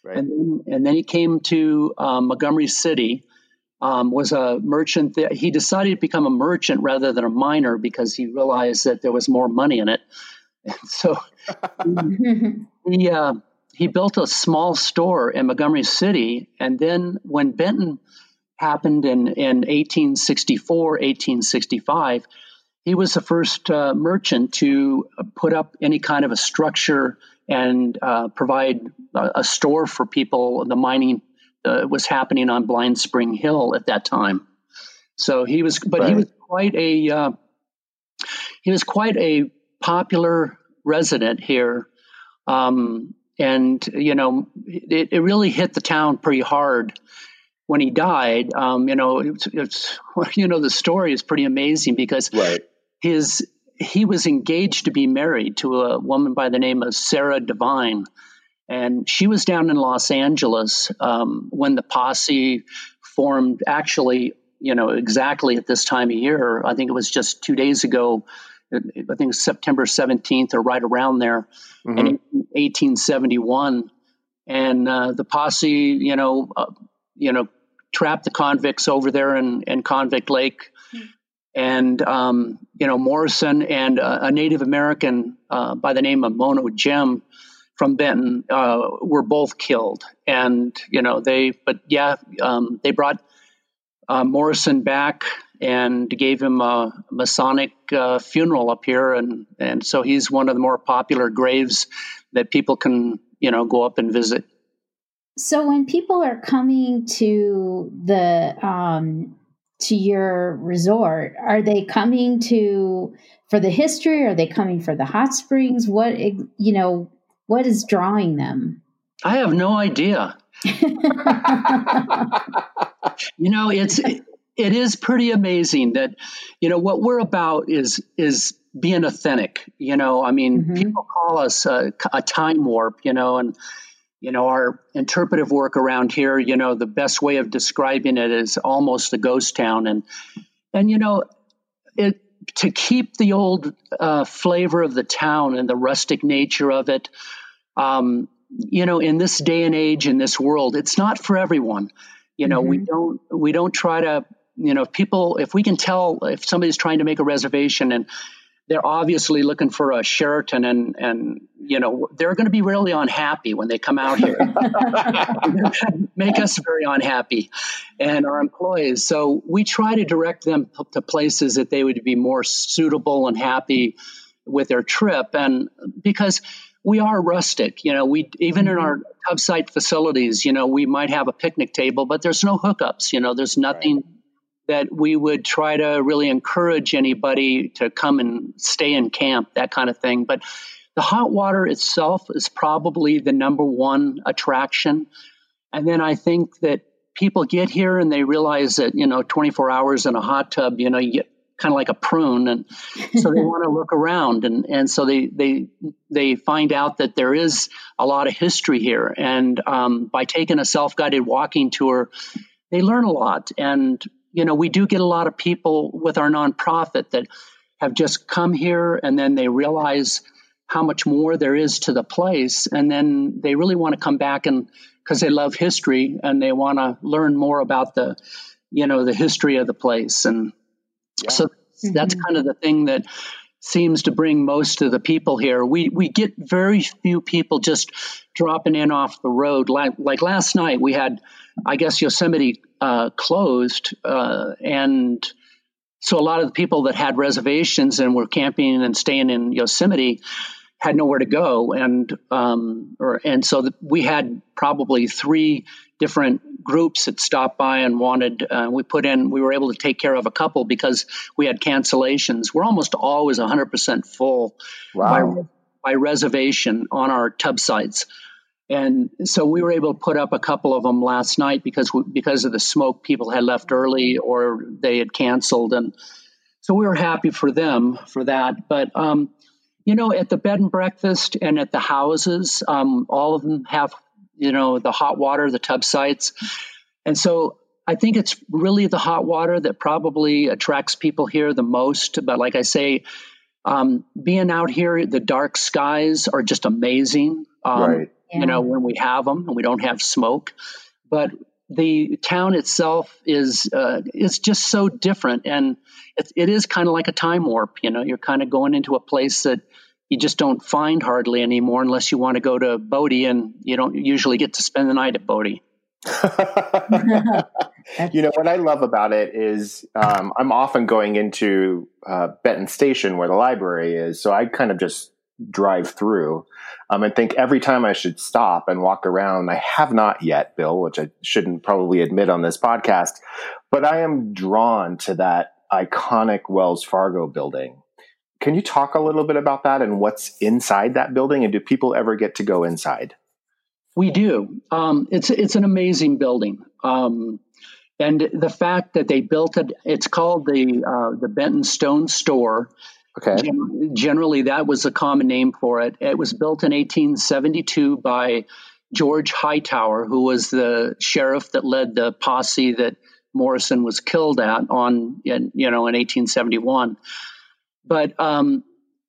right. and then, and then he came to uh, Montgomery City um, was a merchant. That, he decided to become a merchant rather than a miner because he realized that there was more money in it. And so he uh, he built a small store in Montgomery City, and then when Benton happened in in 1864, 1865. He was the first uh, merchant to put up any kind of a structure and uh, provide a, a store for people, the mining uh, was happening on Blind Spring Hill at that time. So he was, but right. he was quite a uh, he was quite a popular resident here, um, and you know it, it, really hit the town pretty hard when he died. Um, you know, it's, it's, you know the story is pretty amazing because right. his he was engaged to be married to a woman by the name of Sarah Devine and she was down in Los Angeles um, when the posse formed, actually, you know, exactly at this time of year. I think it was just two days ago. I think September 17th or right around there mm-hmm. in 1871. And uh, the posse, you know, uh, you know, trapped the convicts over there in, in Convict Lake. Mm-hmm. And, um, you know, Morrison and a Native American uh, by the name of Mono Jim from Benton uh, were both killed, and you know they. But yeah, um, they brought uh, Morrison back and gave him a Masonic uh, funeral up here, and and so he's one of the more popular graves that people can you know go up and visit. So when people are coming to the um, to your resort, are they coming to for the history? Are they coming for the hot springs? What you know? What is drawing them? I have no idea. you know, it's it, it is pretty amazing that you know what we're about is is being authentic. You know, I mean, mm-hmm. people call us a, a time warp. You know, and you know, our interpretive work around here, you know, the best way of describing it is almost a ghost town. And, and, you know, it, to keep the old uh, flavor of the town and the rustic nature of it, um, you know, in this day and age, in this world, it's not for everyone. You know, mm-hmm. we don't, we don't try to, you know, people, if we can tell if somebody's trying to make a reservation and they're obviously looking for a Sheraton, and and you know they're going to be really unhappy when they come out here. Make us very unhappy, and our employees. So we try to direct them to places that they would be more suitable and happy with their trip, and because we are rustic. You know, we even in our mm-hmm. tub site facilities, you know, we might have a picnic table, but there's no hookups. You know, there's nothing. Right that we would try to really encourage anybody to come and stay in camp, that kind of thing. But the hot water itself is probably the number one attraction. And then I think that people get here and they realize that, you know, 24 hours in a hot tub, you know, you get kind of like a prune. And so they want to look around. And, and so they, they, they find out that there is a lot of history here. And um, by taking a self guided walking tour, they learn a lot. And you know, we do get a lot of people with our nonprofit that have just come here and then they realize how much more there is to the place. And then they really want to come back and because they love history and they want to learn more about the, you know, the history of the place. And yeah. so mm-hmm. that's kind of the thing that seems to bring most of the people here. We we get very few people just dropping in off the road. Like like last night, we had, I guess Yosemite uh, closed, uh, and so a lot of the people that had reservations and were camping and staying in Yosemite had nowhere to go, and um, or and so the, we had probably three different groups that stopped by and wanted. Uh, we put in. We were able to take care of a couple because we had cancellations. We're almost always 100% full wow. by, by reservation on our tub sites. And so we were able to put up a couple of them last night because because of the smoke, people had left early or they had canceled, and so we were happy for them for that. But um, you know, at the bed and breakfast and at the houses, um, all of them have you know the hot water, the tub sites, and so I think it's really the hot water that probably attracts people here the most. But like I say, um, being out here, the dark skies are just amazing. Um, right yeah. you know, when we have them and we don't have smoke. But the town itself is uh, is just so different, and it, it is kind of like a time warp. You know, you're kind of going into a place that you just don't find hardly anymore unless you want to go to Bodie, and you don't usually get to spend the night at Bodie. you know what I love about it is um, I'm often going into uh, Benton Station where the library is, so I kind of just drive through um, and think every time I should stop and walk around. I have not yet, Bill, which I shouldn't probably admit on this podcast, but I am drawn to that iconic Wells Fargo building. Can you talk a little bit about that and what's inside that building? And do people ever get to go inside? We do. Um, it's it's an amazing building. Um, and the fact that they built it, it's called the uh, the Benton Stone Store. Okay. Gen- generally, that was a common name for it. It was built in 1872 by George Hightower, who was the sheriff that led the posse that Morrison was killed at on, in, you know, in 1871. But um,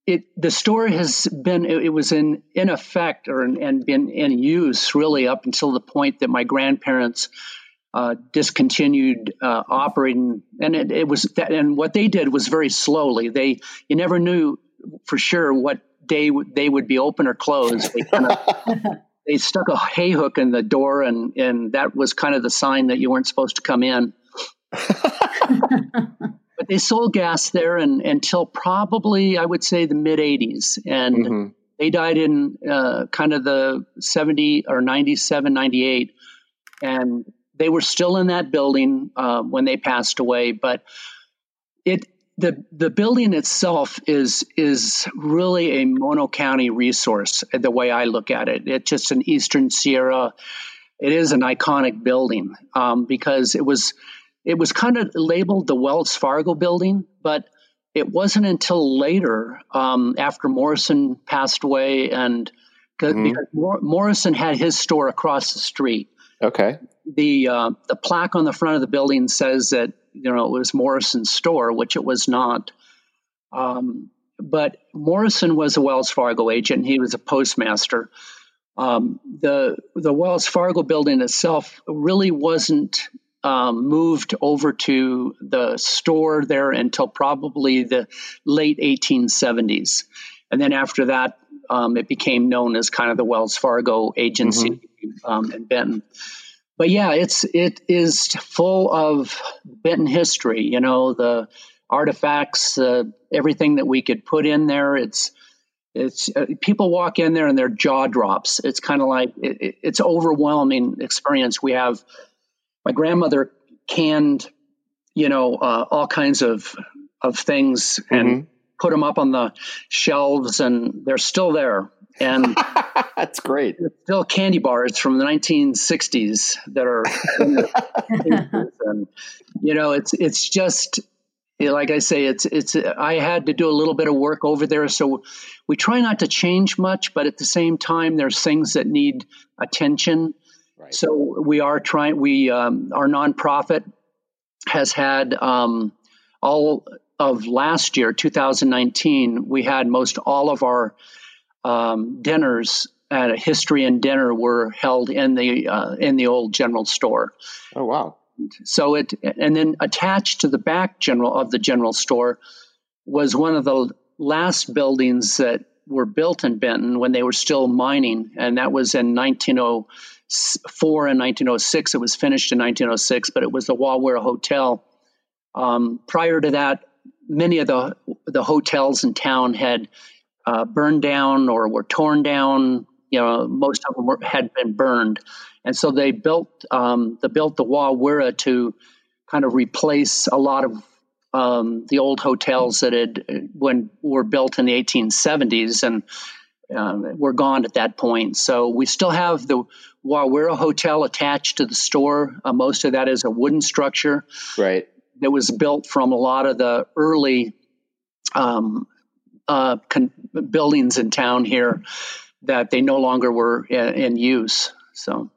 it the store has been it, it, was in in effect or and been in use really up until the point that my grandparents uh, discontinued uh, operating, and it, it was that, and what they did was very slowly. They you never knew for sure what day they would be open or closed. They, kind of, they stuck a hay hook in the door, and and that was kind of the sign that you weren't supposed to come in. but they sold gas there and, until probably I would say the mid '80s, and mm-hmm. They died in uh, kind of the 70 or 97, 98. And they were still in that building uh, when they passed away. But it the the building itself is is really a Mono County resource. The way I look at it, it's just an Eastern Sierra. It is an iconic building um, because it was it was kind of labeled the Wells Fargo building, but it wasn't until later, um, after Morrison passed away, and mm-hmm. because Morrison had his store across the street. Okay. The uh, the plaque on the front of the building says that you know it was Morrison's store, which it was not. Um, but Morrison was a Wells Fargo agent. He was a postmaster. Um, the the Wells Fargo building itself really wasn't um, moved over to the store there until probably the late 1870s. And then after that, um, it became known as kind of the Wells Fargo agency mm-hmm. um, in Benton. But yeah, it's it is full of Benton history. You know, the artifacts, uh, everything that we could put in there. It's it's uh, people walk in there and their jaw drops. It's kind of like it, it's overwhelming experience. We have my grandmother canned, you know, uh, all kinds of of things and mm-hmm. put them up on the shelves, and they're still there. And that's great. Still candy bars from the 1960s that are, and you know, it's it's just like I say, it's it's. I had to do a little bit of work over there, so we try not to change much, but at the same time, there's things that need attention Right. So we are trying. We um, our nonprofit has had um, all of last year, 2019. We had most all of our um, dinners at a history and dinner were held in the uh, in the old general store. Oh wow! So it and then attached to the back general of the general store was one of the last buildings that were built in Benton when they were still mining, and that was in 1900 four in 1906. It was finished in 1906, but it was the Wawira Hotel. Um, prior to that, many of the the hotels in town had uh, burned down or were torn down. You know, most of them were, had been burned, and so they built um, built the Wawira to kind of replace a lot of um, the old hotels that had when were built in the 1870s and um, were gone at that point. So we still have the Wawira Hotel attached to the store. Uh, most of that is a wooden structure. Right. That was built from a lot of the early um, uh, con- buildings in town here that they no longer were in, in use. So.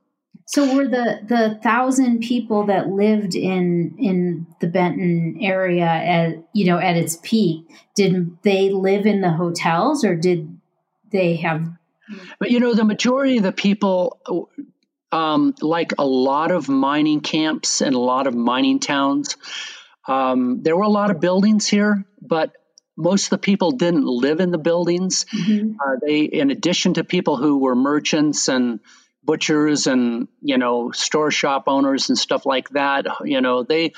So were the the thousand people that lived in in the Benton area at you know at its peak? Did they live in the hotels or did they have. But you know, the majority of the people, um, like a lot of mining camps and a lot of mining towns, um, there were a lot of buildings here, but most of the people didn't live in the buildings. Mm-hmm. Uh, they, in addition to people who were merchants and butchers and you know store shop owners and stuff like that, you know they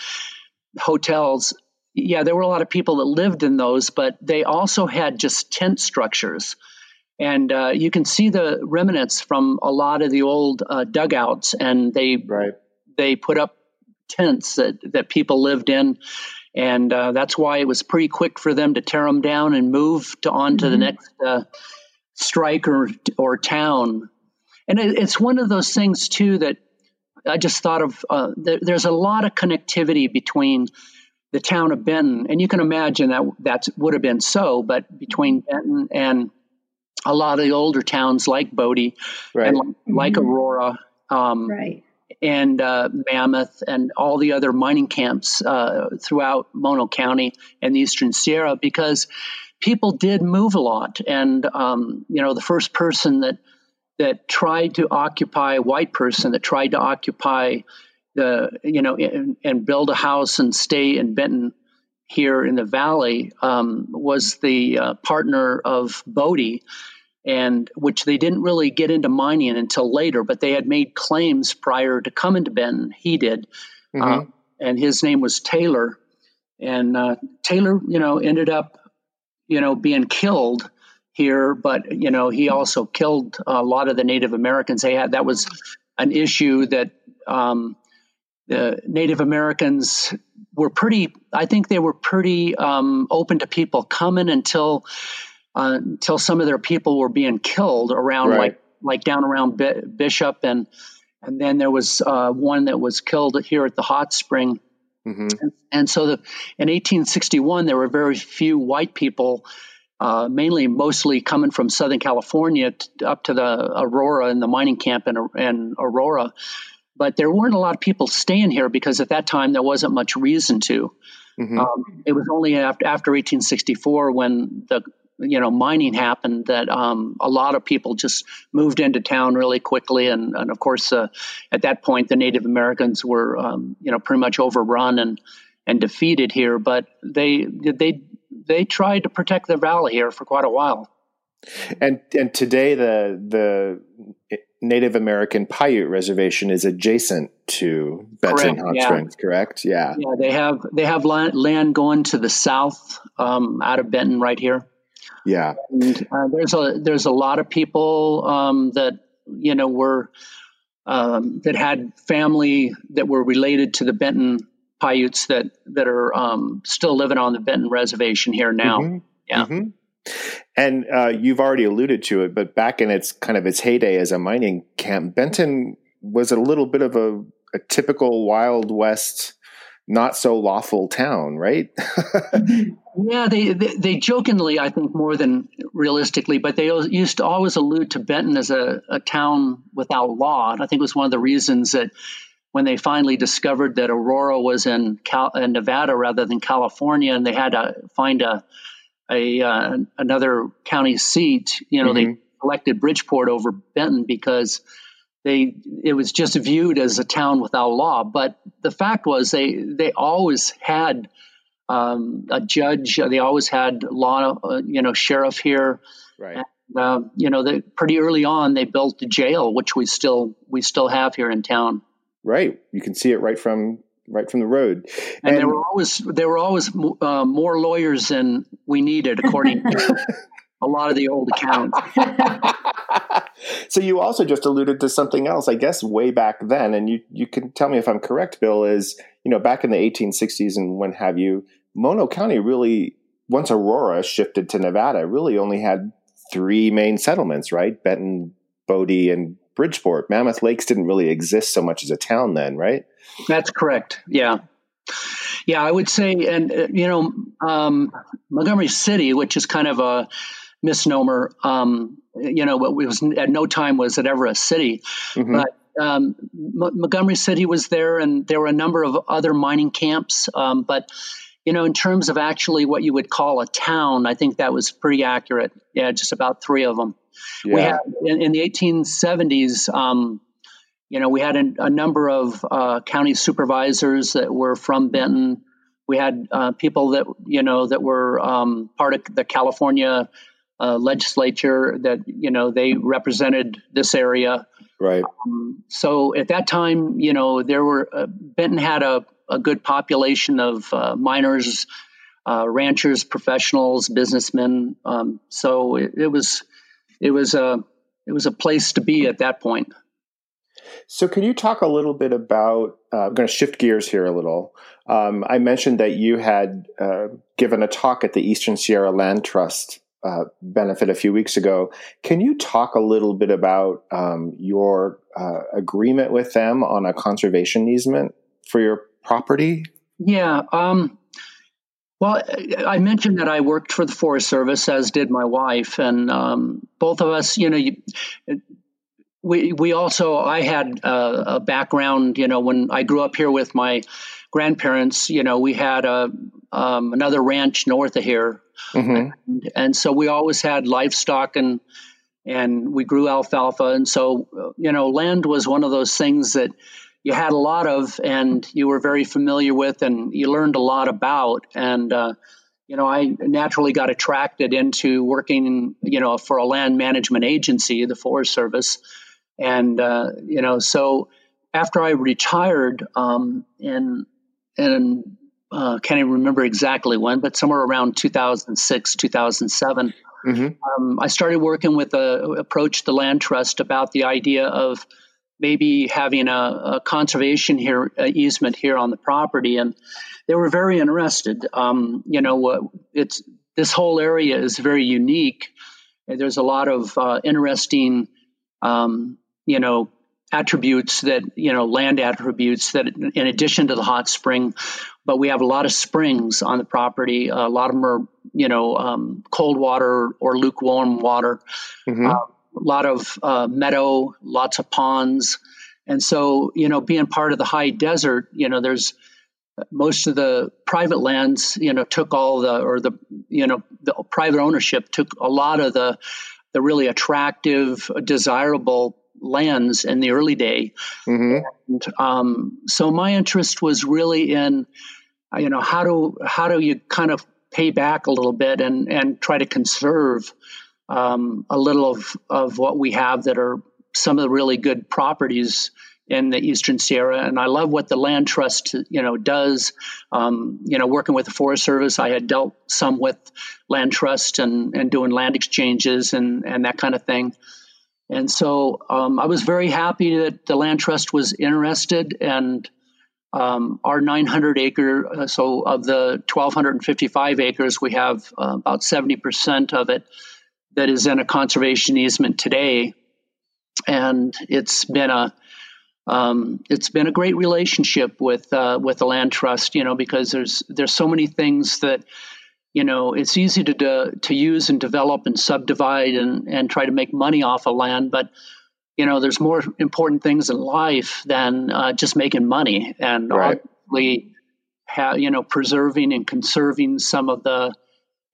hotels. Yeah, there were a lot of people that lived in those, but they also had just tent structures. And uh, you can see the remnants from a lot of the old uh, dugouts, and they right. they put up tents that, that people lived in, and uh, that's why it was pretty quick for them to tear them down and move to on to mm-hmm. the next uh, strike or or town. And it, it's one of those things too that I just thought of. Uh, th- there's a lot of connectivity between the town of Benton, and you can imagine that that would have been so, but between Benton and a lot of the older towns like Bodie right. and like, like mm-hmm. Aurora, um, right. and uh, Mammoth, and all the other mining camps uh, throughout Mono County and the Eastern Sierra, because people did move a lot. And um, you know, the first person that that tried to occupy a white person that tried to occupy the you know and, and build a house and stay in Benton here in the valley um, was the uh, partner of Bodie, and which they didn't really get into mining until later, but they had made claims prior to coming to Benton. He did, mm-hmm. uh, and his name was Taylor, and uh, Taylor, you know, ended up, you know, being killed here, but you know he also killed a lot of the Native Americans. They had that was an issue that um, the Native Americans were pretty. I think they were pretty um, open to people coming until uh, until some of their people were being killed around Right. like like down around Bi- Bishop and and then there was uh, one that was killed here at the hot spring. hmm And so the, in 1861, there were very few white people, uh, mainly mostly coming from Southern California t- up to the Aurora and the mining camp in, in Aurora. But there weren't a lot of people staying here because at that time there wasn't much reason to. hmm Um, it was only after, after 1864 when the you know mining happened that um, a lot of people just moved into town really quickly, and, and of course uh, at that point the Native Americans were um, you know pretty much overrun and and defeated here, but they they they tried to protect the valley here for quite a while. And and today the the Native American Paiute Reservation is adjacent to Benton Correct, Hot yeah. Springs, correct? Yeah. Yeah, they have they have land, land going to the south um, out of Benton right here. Yeah. And uh, there's a there's a lot of people um, that you know were um, that had family that were related to the Benton Paiutes that that are um, still living on the Benton Reservation here now. Mhm. Yeah. Mhm. And uh, you've already alluded to it, but back in its kind of its heyday as a mining camp, Benton was a little bit of a, a typical Wild West, not so lawful town, right? Yeah, they, they they jokingly, I think, more than realistically, but they used to always allude to Benton as a, a town without law. And I think it was one of the reasons that when they finally discovered that Aurora was in, Cal- in Nevada rather than California, and they had to find a a uh, another county seat, you know, they Mhm. selected Bridgeport over Benton because they it was just viewed as a town without law. But the fact was they they always had um, a judge. They always had law, uh, you know, sheriff here. right. Uh, you know, they, pretty early on they built a jail, which we still we still have here in town. Right. You can see it right from right from the road. And, there were always there were always uh, more lawyers than we needed, according to a lot of the old accounts. so you also just alluded to something else, I guess, way back then, and you you can tell me if I'm correct, Bill. Is you know back in the 1860s and when have you, Mono County really once Aurora shifted to Nevada, really only had three main settlements, right? Benton, Bodie, and Bridgeport. Mammoth Lakes didn't really exist so much as a town then, right? That's correct. Yeah. Yeah, I would say, and uh, you know, um, Montgomery City, which is kind of a misnomer, um, you know, it was at no time was it ever a city, Mhm. but um, M- Montgomery City was there, and there were a number of other mining camps. Um, but you know, in terms of actually what you would call a town, I think that was pretty accurate. Yeah, just about three of them. We had in, in the 1870s. Um, you know, we had a, a number of uh, county supervisors that were from Benton. We had uh, people that you know that were um, part of the California uh, legislature that you know they represented this area. right. Um, so at that time, you know, there were uh, Benton had a, a good population of uh, miners, uh, ranchers, professionals, businessmen. Um, so it, it was it was a it was a place to be at that point. So, can you talk a little bit about? Uh, I'm going to shift gears here a little. Um, I mentioned that you had uh, given a talk at the Eastern Sierra Land Trust uh, benefit a few weeks ago. Can you talk a little bit about um, your uh, agreement with them on a conservation easement for your property? Yeah. Um, well, I mentioned that I worked for the Forest Service, as did my wife, and um, both of us, you know, you, we we also I had a, a background, you know, when I grew up here with my grandparents, you know, we had a um, another ranch north of here, hmm and, and so we always had livestock and and we grew alfalfa and so uh, you know land was one of those things that you had a lot of and you were very familiar with and you learned a lot about and uh, you know i naturally got attracted into working you know for a land management agency the forest service and uh, you know so after i retired um, in in uh, can't even remember exactly when, but somewhere around 2006, 2007. mm-hmm. um, I started working with a approach the land trust about the idea of maybe having a, a conservation here a easement here on the property, and they were very interested. Um, you know, it's this whole area is very unique. There's a lot of uh, interesting, um, you know, attributes that you know land attributes that in addition to the hot spring but we have a lot of springs on the property a lot of them are you know um, cold water or lukewarm water mm-hmm. Uh, a lot of uh, meadow lots of ponds and so you know being part of the high desert you know there's most of the private lands you know took all the or the you know the private ownership took a lot of the the really attractive desirable lands in the early day. Mm-hmm. And, um, so my interest was really in, you know, how do how do you kind of pay back a little bit and and try to conserve um, a little of of what we have that are some of the really good properties in the Eastern Sierra, and I love what the Land Trust, you know, does. Um, you know, working with the Forest Service, I had dealt some with Land Trust and and doing land exchanges and and that kind of thing. And so um, I was very happy that the land trust was interested, and um, our 900 acre, uh, so of the 1,255 acres, we have uh, about 70% of it that is in a conservation easement today, and it's been a um, it's been a great relationship with uh, with the land trust, you know, because there's there's so many things that you know it's easy to to, to use and develop and subdivide and and try to make money off of land but you know there's more important things in life than uh, just making money and right. obviously ha- you know preserving and conserving some of the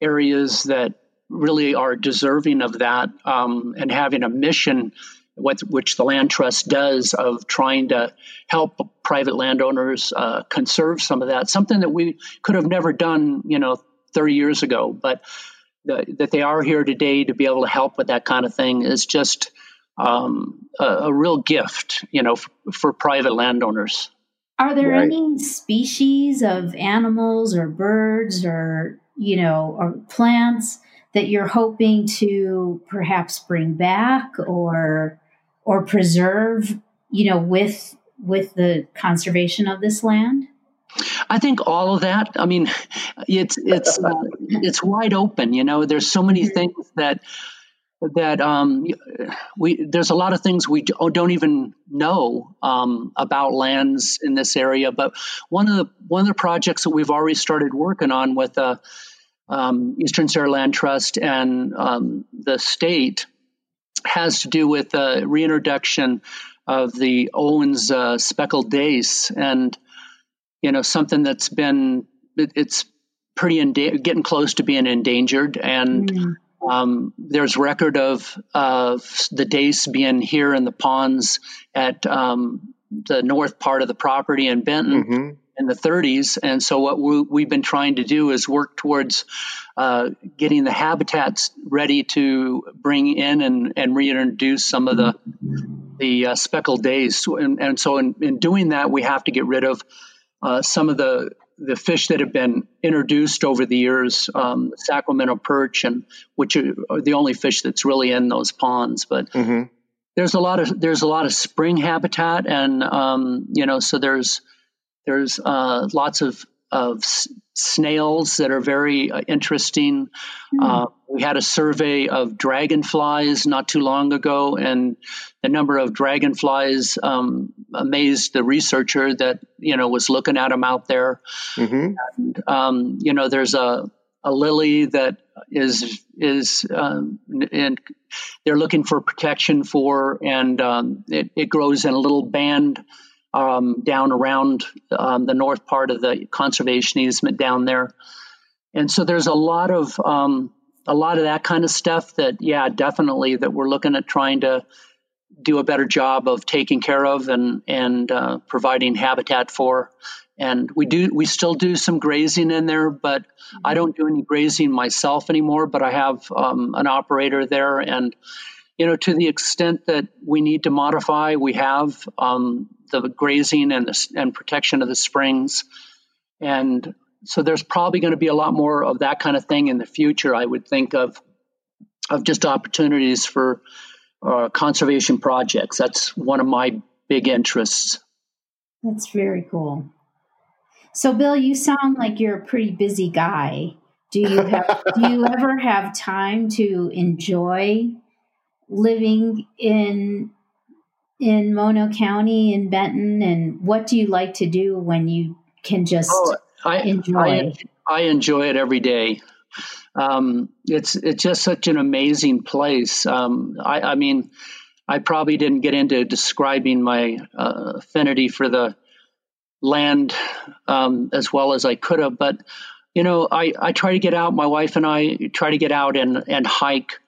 areas that really are deserving of that um, and having a mission what, which the land trust does of trying to help private landowners uh, conserve some of that something that we could have never done you know 30 years ago, but the, that they are here today to be able to help with that kind of thing is just um, a, a, real gift, you know, f- for private landowners. Are there right. any species of animals or birds or you know or plants that you're hoping to perhaps bring back or or preserve, you know, with with the conservation of this land? I think all of that. I mean, it's it's uh, it's wide open. You know, there's so many mm-hmm. things that that um, we there's a lot of things we don't even know um, about lands in this area. But one of the one of the projects that we've already started working on with the uh, um, Eastern Sierra Land Trust and um, the state has to do with the reintroduction of the Owens uh, speckled dace and you know something that's been it, it's pretty enda- getting close to being endangered and mm. um, there's record of of the dace being here in the ponds at um, the north part of the property in Benton mm-hmm. In the 30s and so what we, have been trying to do is work towards uh, getting the habitats ready to bring in and, and reintroduce some of the the uh, speckled dace. and, and so in, in doing that we have to get rid of uh, some of the the fish that have been introduced over the years, um, Sacramento perch, and which are the only fish that's really in those ponds. But mm-hmm. there's a lot of there's a lot of spring habitat, and um, you know, so there's there's uh, lots of of snails that are very uh, interesting. Mm. Uh, we had a survey of dragonflies not too long ago, and the number of dragonflies um, amazed the researcher that you know was looking at them out there. Mm-hmm. And, um, you know, there's a a lily that is is um, and they're looking for protection for, and um, it, it grows in a little band um, down around um, the north part of the conservation easement down there. And so there's a lot of um, a lot of that kind of stuff that, yeah, definitely that we're looking at trying to do a better job of taking care of and and uh, providing habitat for. And we do we still do some grazing in there, but mm-hmm. I don't do any grazing myself anymore. But I have um, an operator there, and you know, to the extent that we need to modify, we have um, the grazing and the, and protection of the springs, and so there's probably going to be a lot more of that kind of thing in the future. I would think of of just opportunities for uh, conservation projects. That's one of my big interests. That's very cool. So, Bill, you sound like you're a pretty busy guy. Do you have, do you ever have time to enjoy living in in Mono County in Benton? And what do you like to do when you can just oh, I, enjoy? I, I enjoy it every day. Um, it's it's just such an amazing place. Um, I, I, mean, I probably didn't get into describing my uh, affinity for the land um, as well as I could have, but you know, I, I try to get out. My wife and I try to get out and and hike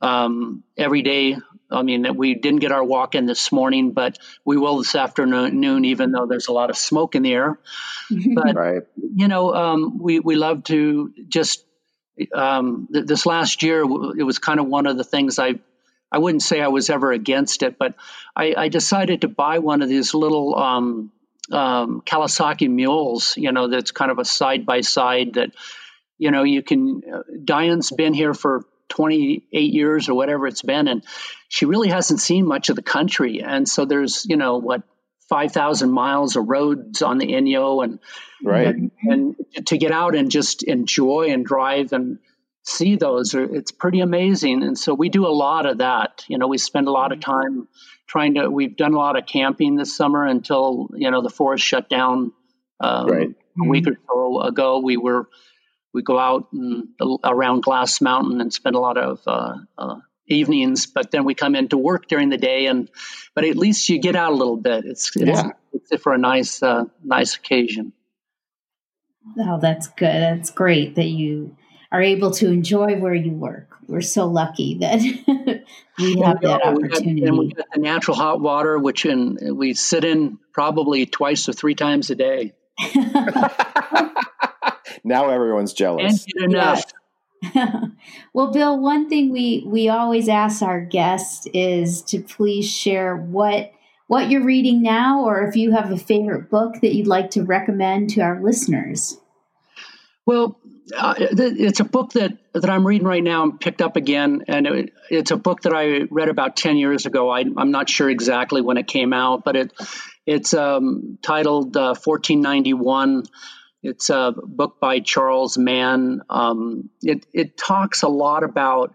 um, every day. I mean, we didn't get our walk in this morning, but we will this afternoon, even though there's a lot of smoke in the air. But right. you know, um, we we love to just um, th- this last year. It was kind of one of the things I I wouldn't say I was ever against it, but I, I decided to buy one of these little um, um, Kawasaki mules. You know, that's kind of a side by side that you know you can. Uh, Diane's been here for 28 years or whatever it's been, and she really hasn't seen much of the country. And so there's you know what 5,000 miles of roads on the Inyo and, right. and, and to get out and just enjoy and drive and see those it's pretty amazing and so we do a lot of that you know we spend a lot of time trying to we've done a lot of camping this summer until you know the forest shut down um, right. a week or so ago we were we go out and, around glass mountain and spend a lot of uh, uh, evenings but then we come into work during the day and but at least you get out a little bit it's it's, yeah. it's for a nice uh, nice occasion oh that's good that's great that you are able to enjoy where you work. We're so lucky that we have that opportunity. We and we get the natural hot water, which in, we sit in probably twice or three times a day. now everyone's jealous. enough. well, Bill, one thing we we always ask our guests is to please share what what you're reading now, or if you have a favorite book that you'd like to recommend to our listeners. Well, uh, it's a book that, that I'm reading right now and picked up again. And it, it's a book that I read about 10 years ago. I, am not sure exactly when it came out, but it it's um, titled uh, 1491. It's a book by Charles Mann. Um, it, it talks a lot about,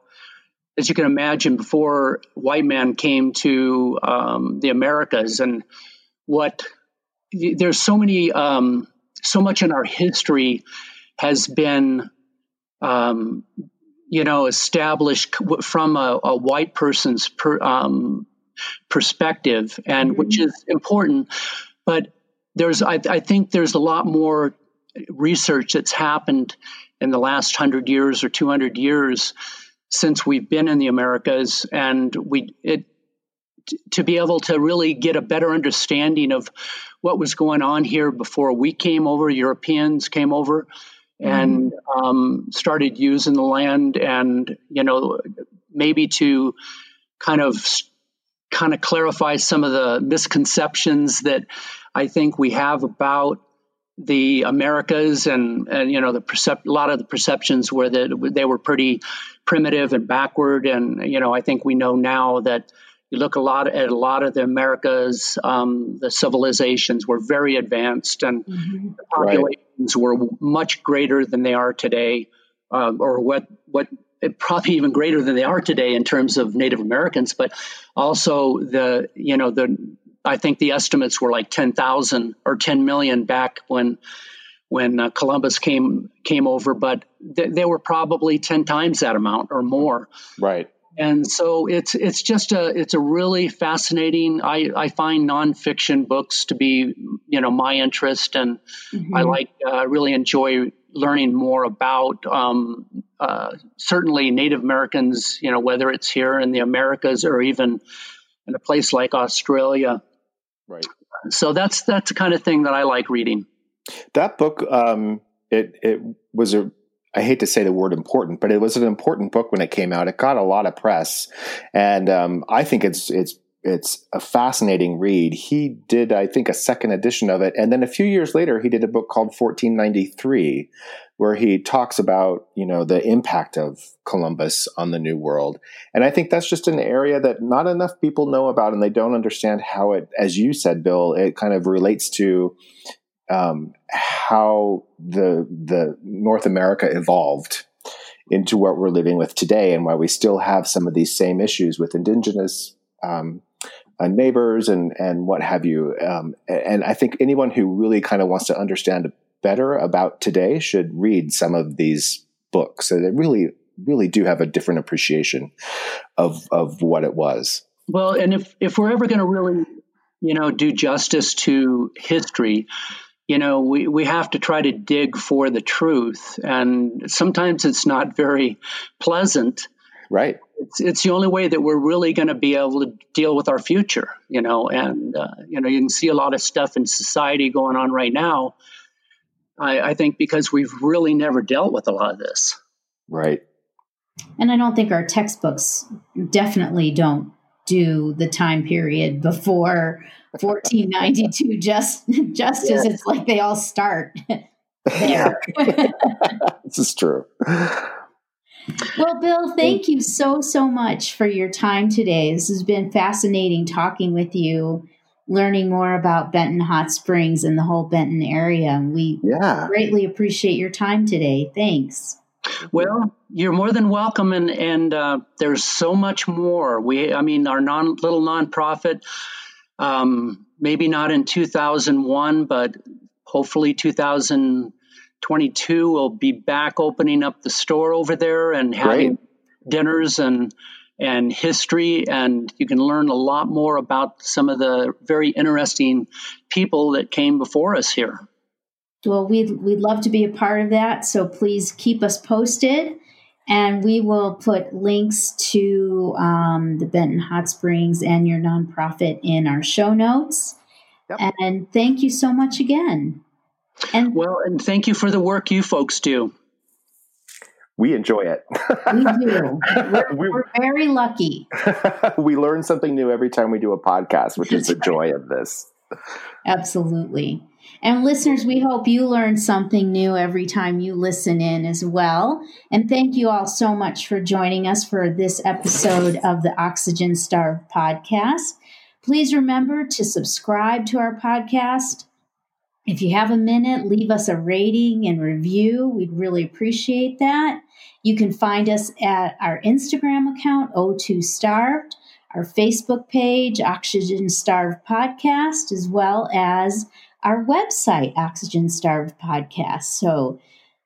as you can imagine, before white man came to um, the Americas and what there's so many, um, so much in our history has been, um, you know, established from a, a white person's per, um, perspective, and mm-hmm. which is important. But there's, I, I think, there's a lot more research that's happened in the last hundred years or 200 years since we've been in the Americas, and we it to be able to really get a better understanding of what was going on here before we came over, Europeans came over, and mm-hmm. um, started using the land and you know maybe to kind of kind of clarify some of the misconceptions that I think we have about the Americas and, and you know the percep- a lot of the perceptions were that they were pretty primitive and backward and you know I think we know now that you look a lot at a lot of the Americas, um, the civilizations were very advanced, and mm-hmm. the populations right. were much greater than they are today, um, or what what probably even greater than they are today in terms of Native Americans. But also the you know the I think the estimates were like ten thousand or ten million back when when uh, Columbus came came over, but th- they were probably ten times that amount or more. Right and so it's it's just a it's a really fascinating. I I find nonfiction books to be you know my interest, and mm-hmm. I like uh, really enjoy learning more about um, uh, certainly Native Americans. You know whether it's here in the Americas or even in a place like Australia. Right. So that's that's the kind of thing that I like reading. That book, um, it it was a I hate to say the word important, but it was an important book when it came out. It got a lot of press, and um, I think it's it's it's a fascinating read. He did, I think, a second edition of it, and then a few years later, he did a book called 1493 where he talks about you know the impact of Columbus on the New World, and I think that's just an area that not enough people know about, and they don't understand how it, as you said, Bill, it kind of relates to um, how the the North America evolved into what we're living with today, and why we still have some of these same issues with indigenous. Um, uh, neighbors and and what have you, um, and I think anyone who really kind of wants to understand better about today should read some of these books. So they really, really do have a different appreciation of of what it was. Well, and if if we're ever going to really, you know, do justice to history, you know, we, we have to try to dig for the truth. And sometimes it's not very pleasant. Right. It's, it's the only way that we're really going to be able to deal with our future, you know. And, uh, you know, you can see a lot of stuff in society going on right now I, I think because we've really never dealt with a lot of this. Right. And I don't think our textbooks definitely don't do the time period before 1492 just just yes. as it's like they all start there. this is true. Well, Bill, thank you so, so much for your time today. This has been fascinating talking with you learning more about Benton Hot Springs and the whole Benton area. We yeah. greatly appreciate your time today. Thanks. Well, you're more than welcome, and and uh, there's so much more. We, I mean, our non little nonprofit, um, maybe not in 2001, but hopefully 2022, we'll be back opening up the store over there and having Great. dinners and and history, and you can learn a lot more about some of the very interesting people that came before us here. Well, we'd, we'd love to be a part of that, so please keep us posted. And we will put links to um, the Benton Hot Springs and your nonprofit in our show notes. Yep. And thank you so much again. And well, and thank you for the work you folks do we enjoy it. we do. We're, we, are very lucky. we learn something new every time we do a podcast, which is the joy of this. Absolutely. And listeners, we hope you learn something new every time you listen in as well. And thank you all so much for joining us for this episode of the Oxygen Starved podcast. Please remember to subscribe to our podcast if you have a minute, leave us a rating and review. We'd really appreciate that. You can find us at our Instagram account, O2 Starved, our Facebook page, Oxygen Starved Podcast, as well as our website, Oxygen Starved Podcast. So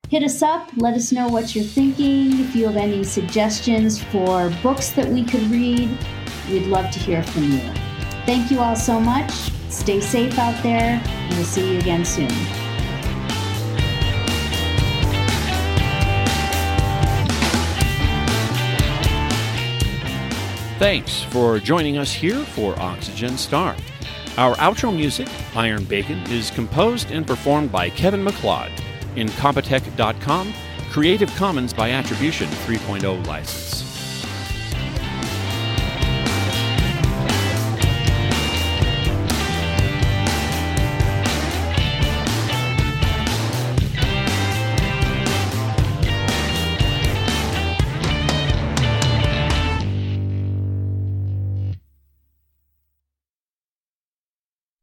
hit us up, let us know what you're thinking. If you have any suggestions for books that we could read, we'd love to hear from you. Thank you all so much. Stay safe out there, and we'll see you again soon. Thanks for joining us here for Oxygen Star. Our outro music, Iron Bacon, is composed and performed by Kevin MacLeod. Incompetech.com, Creative Commons by Attribution 3.0 license.